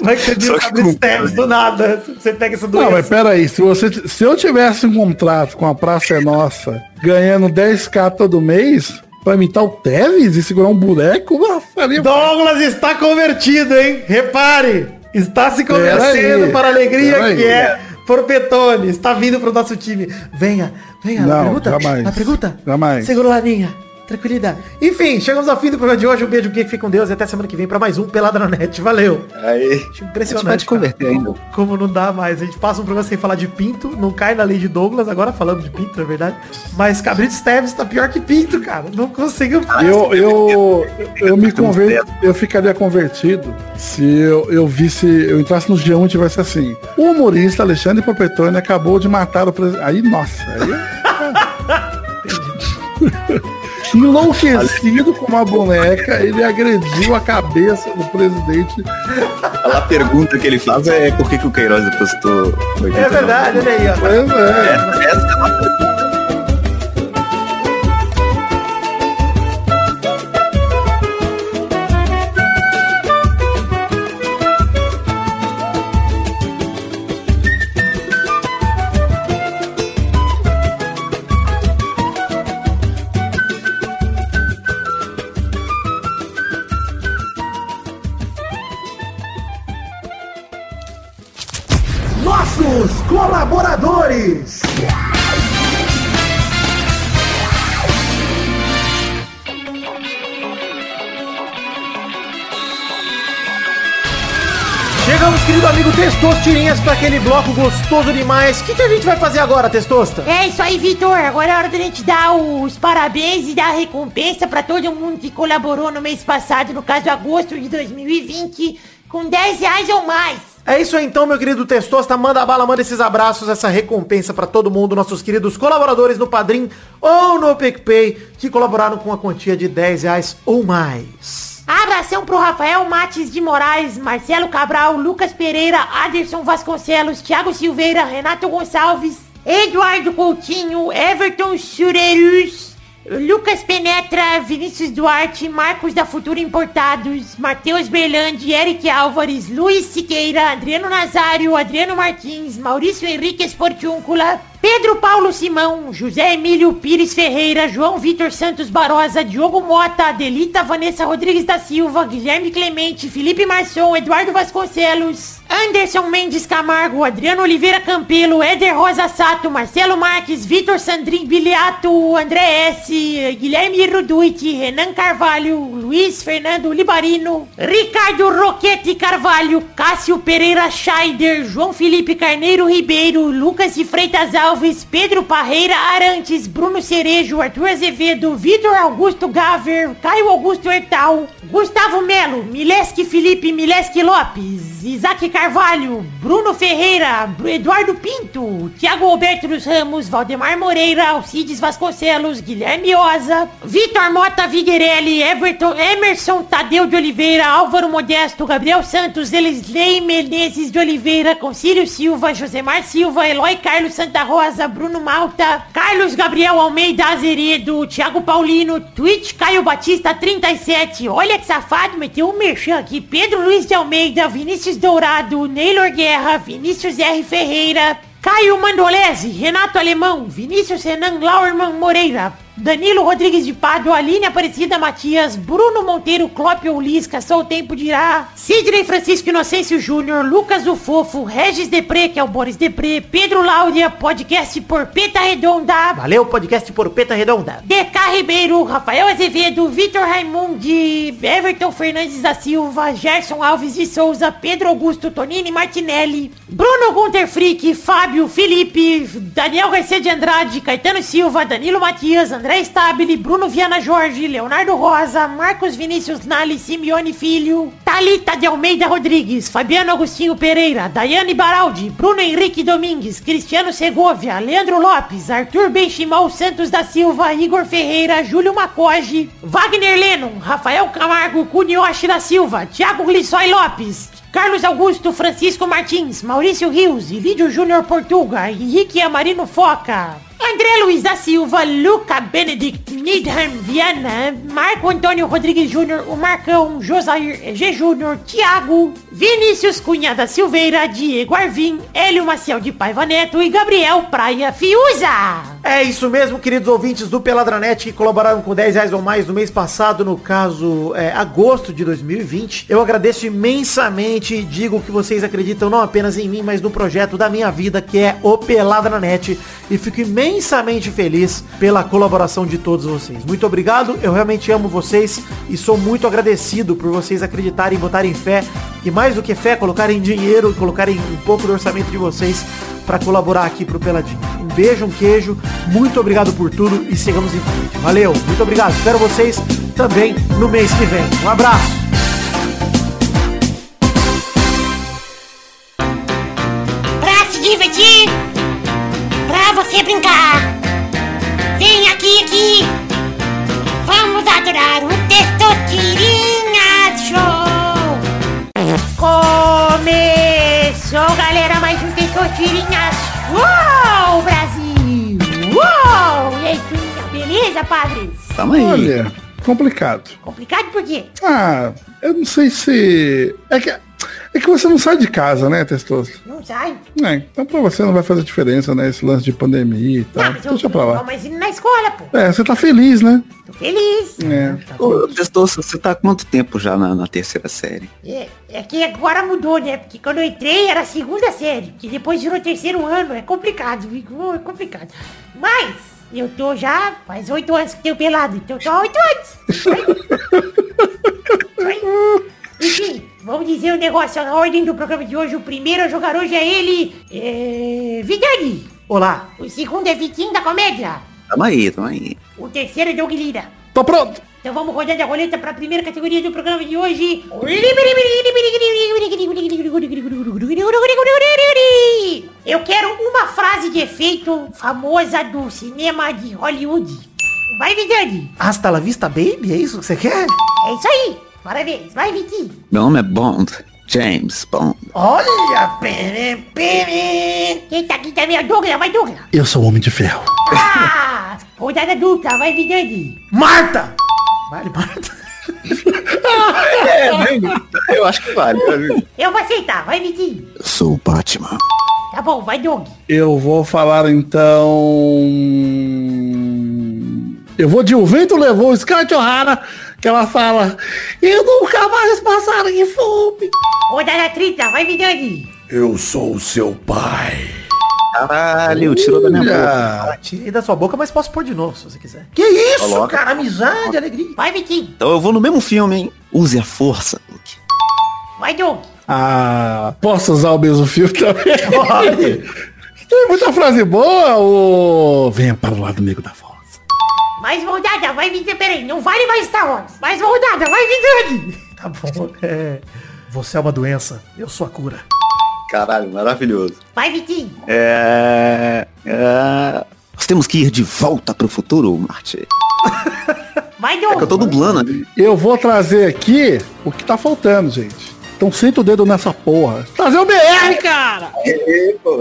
Vai que você vira o Fabrício Teves do nada. Você pega essa Não, mas doença. pera aí, se, você, se eu tivesse um contrato com a Praça é Nossa, ganhando 10k todo mês, pra imitar o Tevez e segurar um boneco, eu faria... Douglas está convertido, hein? Repare! Está se aí, para a alegria que é Porpetone, está vindo pro nosso time. Venha, venha. Não, a pergunta? jamais. A pergunta? Jamais. Segura lá, linha. Tranquilidade. Enfim, chegamos ao fim do programa de hoje. Um beijo, Geek, fique com Deus e até semana que vem pra mais um Pelada na Net. Valeu. Aí. Impressionante. A gente pode converter ainda. Como não dá mais. A gente passa um programa sem falar de pinto, não cai na lei de Douglas, agora falando de pinto, na verdade. Mas Cabrito Steves tá pior que pinto, cara. Não consigo. Eu, eu, eu me converto, eu ficaria convertido se eu, eu visse, eu entrasse no G1 e tivesse assim. O humorista Alexandre Popetone acabou de matar o presidente. Aí, nossa, aí. [laughs] [laughs] Enlouquecido com uma boneca, ele agrediu a cabeça do presidente. A pergunta que ele faz é por que, que o Queiroz depositou 89? É verdade, olha aí, ó. Pois é. Essa é uma pergunta. Chegamos, querido amigo Testosto Tirinhas, para aquele bloco gostoso demais. O que, que a gente vai fazer agora, Testosta? É isso aí, Vitor. Agora é hora da gente dar os parabéns e dar a recompensa pra todo mundo que colaborou no mês passado, no caso agosto de 2020, com 10 reais ou mais. É isso aí então, meu querido Testosta. Manda a bala, manda esses abraços, essa recompensa pra todo mundo, nossos queridos colaboradores no Padrim ou no PicPay, que colaboraram com a quantia de 10 reais ou mais. Abração pro Rafael Mates de Moraes, Marcelo Cabral, Lucas Pereira, Aderson Vasconcelos, Thiago Silveira, Renato Gonçalves, Eduardo Coutinho, Everton Surerus, Lucas Penetra, Vinícius Duarte, Marcos da Futura Importados, Matheus Berlandi, Eric Álvares, Luiz Siqueira, Adriano Nazário, Adriano Martins, Maurício Henrique Esportiúncula, Pedro Paulo Simão, José Emílio Pires Ferreira, João Vitor Santos Barosa, Diogo Mota, Adelita Vanessa Rodrigues da Silva, Guilherme Clemente, Felipe Marçom, Eduardo Vasconcelos, Anderson Mendes Camargo, Adriano Oliveira Campelo, Éder Rosa Sato, Marcelo Marques, Vitor Sandrin Biliato, André S, Guilherme Ruduit, Renan Carvalho, Luiz Fernando Libarino, Ricardo Roquete Carvalho, Cássio Pereira Scheider, João Felipe Carneiro Ribeiro, Lucas de Freitas Alves, Pedro Parreira Arantes, Bruno Cerejo, Arthur Azevedo, Vitor Augusto Gaver, Caio Augusto Hertal, Gustavo Melo, Mileski Felipe Mileski Lopes, Isaac Carvalho, Bruno Ferreira, Eduardo Pinto, Thiago Alberto dos Ramos, Valdemar Moreira, Alcides Vasconcelos, Guilherme Oza, Vitor Mota Viguerelli, Everton, Emerson Tadeu de Oliveira, Álvaro Modesto, Gabriel Santos, Elisley Menezes de Oliveira, Concílio Silva, Josemar Silva, Eloy Carlos Santa Rosa, Bruno Malta, Carlos Gabriel Almeida Azeredo, Thiago Paulino, Twitch Caio Batista 37, olha que safado, meteu um merchan aqui, Pedro Luiz de Almeida, Vinícius Dourado, Neylor Guerra, Vinícius R. Ferreira, Caio Mandolese, Renato Alemão, Vinícius Renan Lauerman Moreira, Danilo Rodrigues de Pádua, Aline Aparecida Matias, Bruno Monteiro, Clópio Lisca, só o tempo dirá, Sidney Francisco Inocêncio Júnior, Lucas o Fofo, Regis Depré, que é o Boris Depré, Pedro Láudia, podcast por Peta Redonda, Valeu, podcast por Peta Redonda. DK Ribeiro, Rafael Azevedo, Vitor Raimundi, Everton Fernandes da Silva, Gerson Alves de Souza, Pedro Augusto Tonini Martinelli, Bruno Gunter Frick, Fábio, Felipe, Daniel Garcia de Andrade, Caetano Silva, Danilo Matias, André Stabile, Bruno Viana Jorge, Leonardo Rosa, Marcos Vinícius Nali, Simeone Filho, Thalita de Almeida Rodrigues, Fabiano Agostinho Pereira, Daiane Baraldi, Bruno Henrique Domingues, Cristiano Segovia, Leandro Lopes, Arthur Benchimol Santos da Silva, Igor Ferreira, Júlio Macoge, Wagner Lennon, Rafael Camargo, Cunioche da Silva, Thiago Glissói Lopes, Carlos Augusto Francisco Martins, Maurício Rios, Ilídio Júnior Portuga, Henrique Amarino Foca, André Luiz da Silva, Luca Benedict, Needham Viana, Marco Antônio Rodrigues Júnior, o Marcão, Josair G. Júnior, Thiago, Vinícius Cunha da Silveira, Diego Arvim, Hélio Maciel de Paiva Neto e Gabriel Praia Fiuza. É isso mesmo, queridos ouvintes do Peladranet que colaboraram com 10 reais ou mais no mês passado, no caso, é, agosto de 2020. Eu agradeço imensamente e digo que vocês acreditam não apenas em mim, mas no projeto da minha vida, que é o Peladranet. E fico imensamente feliz pela colaboração de todos vocês. Muito obrigado, eu realmente amo vocês e sou muito agradecido por vocês acreditarem e botarem fé. E mais do que fé, colocarem dinheiro, colocarem um pouco do orçamento de vocês para colaborar aqui pro Peladinho. Um beijo, um queijo, muito obrigado por tudo e sigamos em frente. Valeu, muito obrigado. Espero vocês também no mês que vem. Um abraço. Brincar. Vem aqui, aqui. Vamos adorar o Testosterinha Show. Começou, galera, mais um Testosterinhas. Uou, Brasil! Uou! E aí, turminha, beleza, padres? Tamo aí. Olha, complicado. Complicado por quê? Ah, eu não sei se. É que, é que você não sai de casa, né, Testoso? Não sai. É, então pra você não vai fazer diferença, né? Esse lance de pandemia e tal. Não, mas eu Deixa pra lá. Mas indo na escola, pô. É, você tá feliz, né? Tô feliz. É. Ô, Testoso, você tá há quanto tempo já na, na terceira série? É, é que agora mudou, né? Porque quando eu entrei era a segunda série. Que depois virou terceiro ano. É complicado, viu? É complicado. Mas eu tô já faz oito anos que tenho pelado. Então tô há oito anos. [laughs] Enfim, vamos dizer o negócio. A ordem do programa de hoje. O primeiro a jogar hoje é ele. É... Vidani. Olá. O segundo é Vitinho da Comédia. Tamo aí, tamo aí. O terceiro é Doug Lira. Tô pronto! Então vamos rodando a roleta para a primeira categoria do programa de hoje. Eu quero uma frase de efeito famosa do cinema de Hollywood. Vai, Vidani. Hasta la vista, baby? É isso que você quer? É isso aí. Parabéns. Vai, Vitinho. Meu nome é Bond. James Bond. Olha, pere, pere. Quem tá aqui também é o Douglas. Vai, Douglas. Eu sou o Homem de Ferro. Ah, rodada dupla. Vai, Vidani. Marta! Vale, Marta. [laughs] É, eu acho que vale. Eu vou aceitar. Vai, Vitinho. Eu sou o Batman. Tá bom, vai, Doug. Eu vou falar então. Eu vou de O Vento Levou Scarlett O'Hara, que ela fala. Eu nunca mais passarei fome. Rodada tripla. Vai, Vidani. Eu sou o seu pai. Caralho, tirou da minha boca. Tirei da sua boca, mas posso pôr de novo, se você quiser. Que isso, Coloca. cara? Amizade, alegria. Vai, Vitinho. Então eu vou no mesmo filme, hein? Use a força, Luke. Vai, Doug. Ah, posso usar o mesmo fio também? Pode. [laughs] Tem muita frase boa, ô. Venha para o lado amigo da força. Mais rodada, vai Vitinho, peraí, não vale mais Star Wars. Mais rodada, vai Vidani. [laughs] Tá bom. É... Você é uma doença, eu sou a cura. Caralho, maravilhoso. Vai Vitinho. É, é... Nós temos que ir de volta pro futuro, Marte. [laughs] Vai É que eu tô dublando ali. Eu vou trazer aqui o que tá faltando, gente. Então senta o dedo nessa porra. Trazer o BR, cara!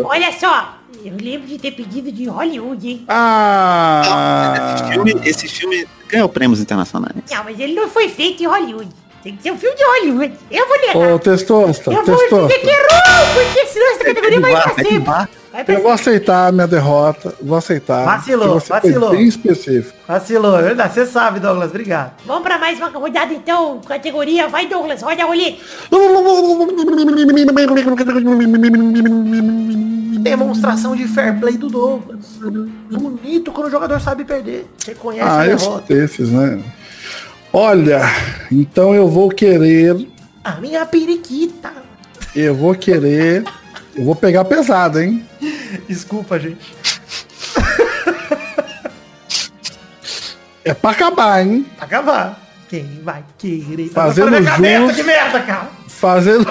Olha só, eu lembro de ter pedido de Hollywood, hein? Ah! Esse filme, esse filme ganhou prêmios internacionais. Não, mas ele não foi feito em Hollywood. Tem que ser um filme de Hollywood. Eu vou negar. Ô, Testosta, eu vou dizer Testosta. que errou, porque senão essa categoria vai pra Eu vou aceitar a minha derrota. Vou aceitar. Vacilou, vacilou. Bem específico. Vacilou, é verdade. Você sabe, Douglas. Obrigado. Vamos pra mais uma rodada então, categoria. Vai Douglas, roda a roleta. Demonstração de fair play do Douglas. Bonito quando o jogador sabe perder. Você conhece Ah, a derrota. desses, né? Olha, então eu vou querer. A minha periquita. Eu vou querer. Eu vou pegar pesado, hein? [laughs] Desculpa, gente. É pra acabar, hein? Pra acabar. Quem vai querer? Fazendo na cabeça, jus. Que merda, cara. Fazendo.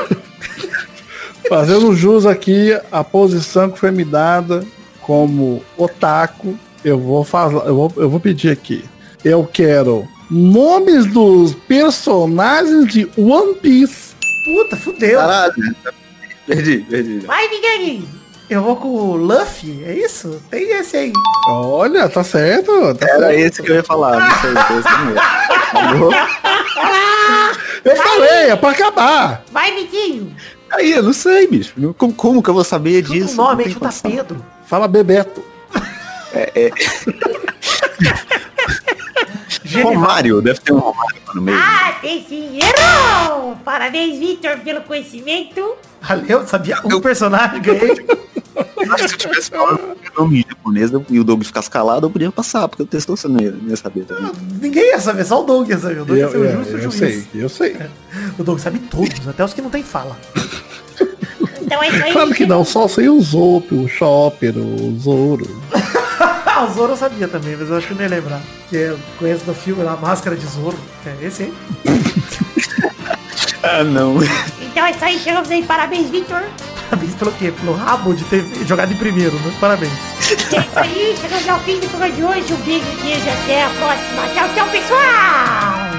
[laughs] Fazendo jus aqui a posição que foi me dada como otaku, eu vou falar, eu vou, eu vou pedir aqui. Eu quero nomes dos personagens de One Piece. Puta, fudeu. Caralho. Perdi, perdi. Vai Vidani. Eu vou com o Luffy, é isso? Tem esse aí. Olha, tá certo. Tá Era certo. esse que eu ia falar. Não sei, foi esse mesmo. Falou? Eu falei, é pra acabar. Vai Vitinho. Aí, eu não sei, bicho. Como, como que eu vou saber Chuta disso? um nome, tem Chuta. Pedro. Fala Bebeto. [laughs] Romário, deve ter um Romário no meio. Ah, tem sim. Errou! Parabéns, Victor, pelo conhecimento. Ali eu sabia um personagem, ganhei. Eu acho que se eu tivesse falando o nome japonês e o Doug ficasse calado, eu podia passar, porque o texto você não ia, não ia saber também. Ninguém ia saber, só o Doug ia saber. O Doug ia Eu, ser o eu, justo eu juiz. sei, eu sei. O Doug sabe todos, até os que não tem fala. Então é isso aí. Claro que não, só sei o Zop, o Chopper, o Zoro. Ah, o Zoro eu sabia também, mas eu acho que não ia lembrar. Que eu conheço do filme lá, Máscara de Zoro. É esse aí. Ah, não. Então é isso aí, chegamos aí. Parabéns, Victor. Parabéns pelo quê? Pelo rabo de ter jogado em primeiro, né? Parabéns. É isso aí, chegamos ao fim do programa de hoje. Um beijo, beijo, até a próxima. Tchau, tchau, pessoal!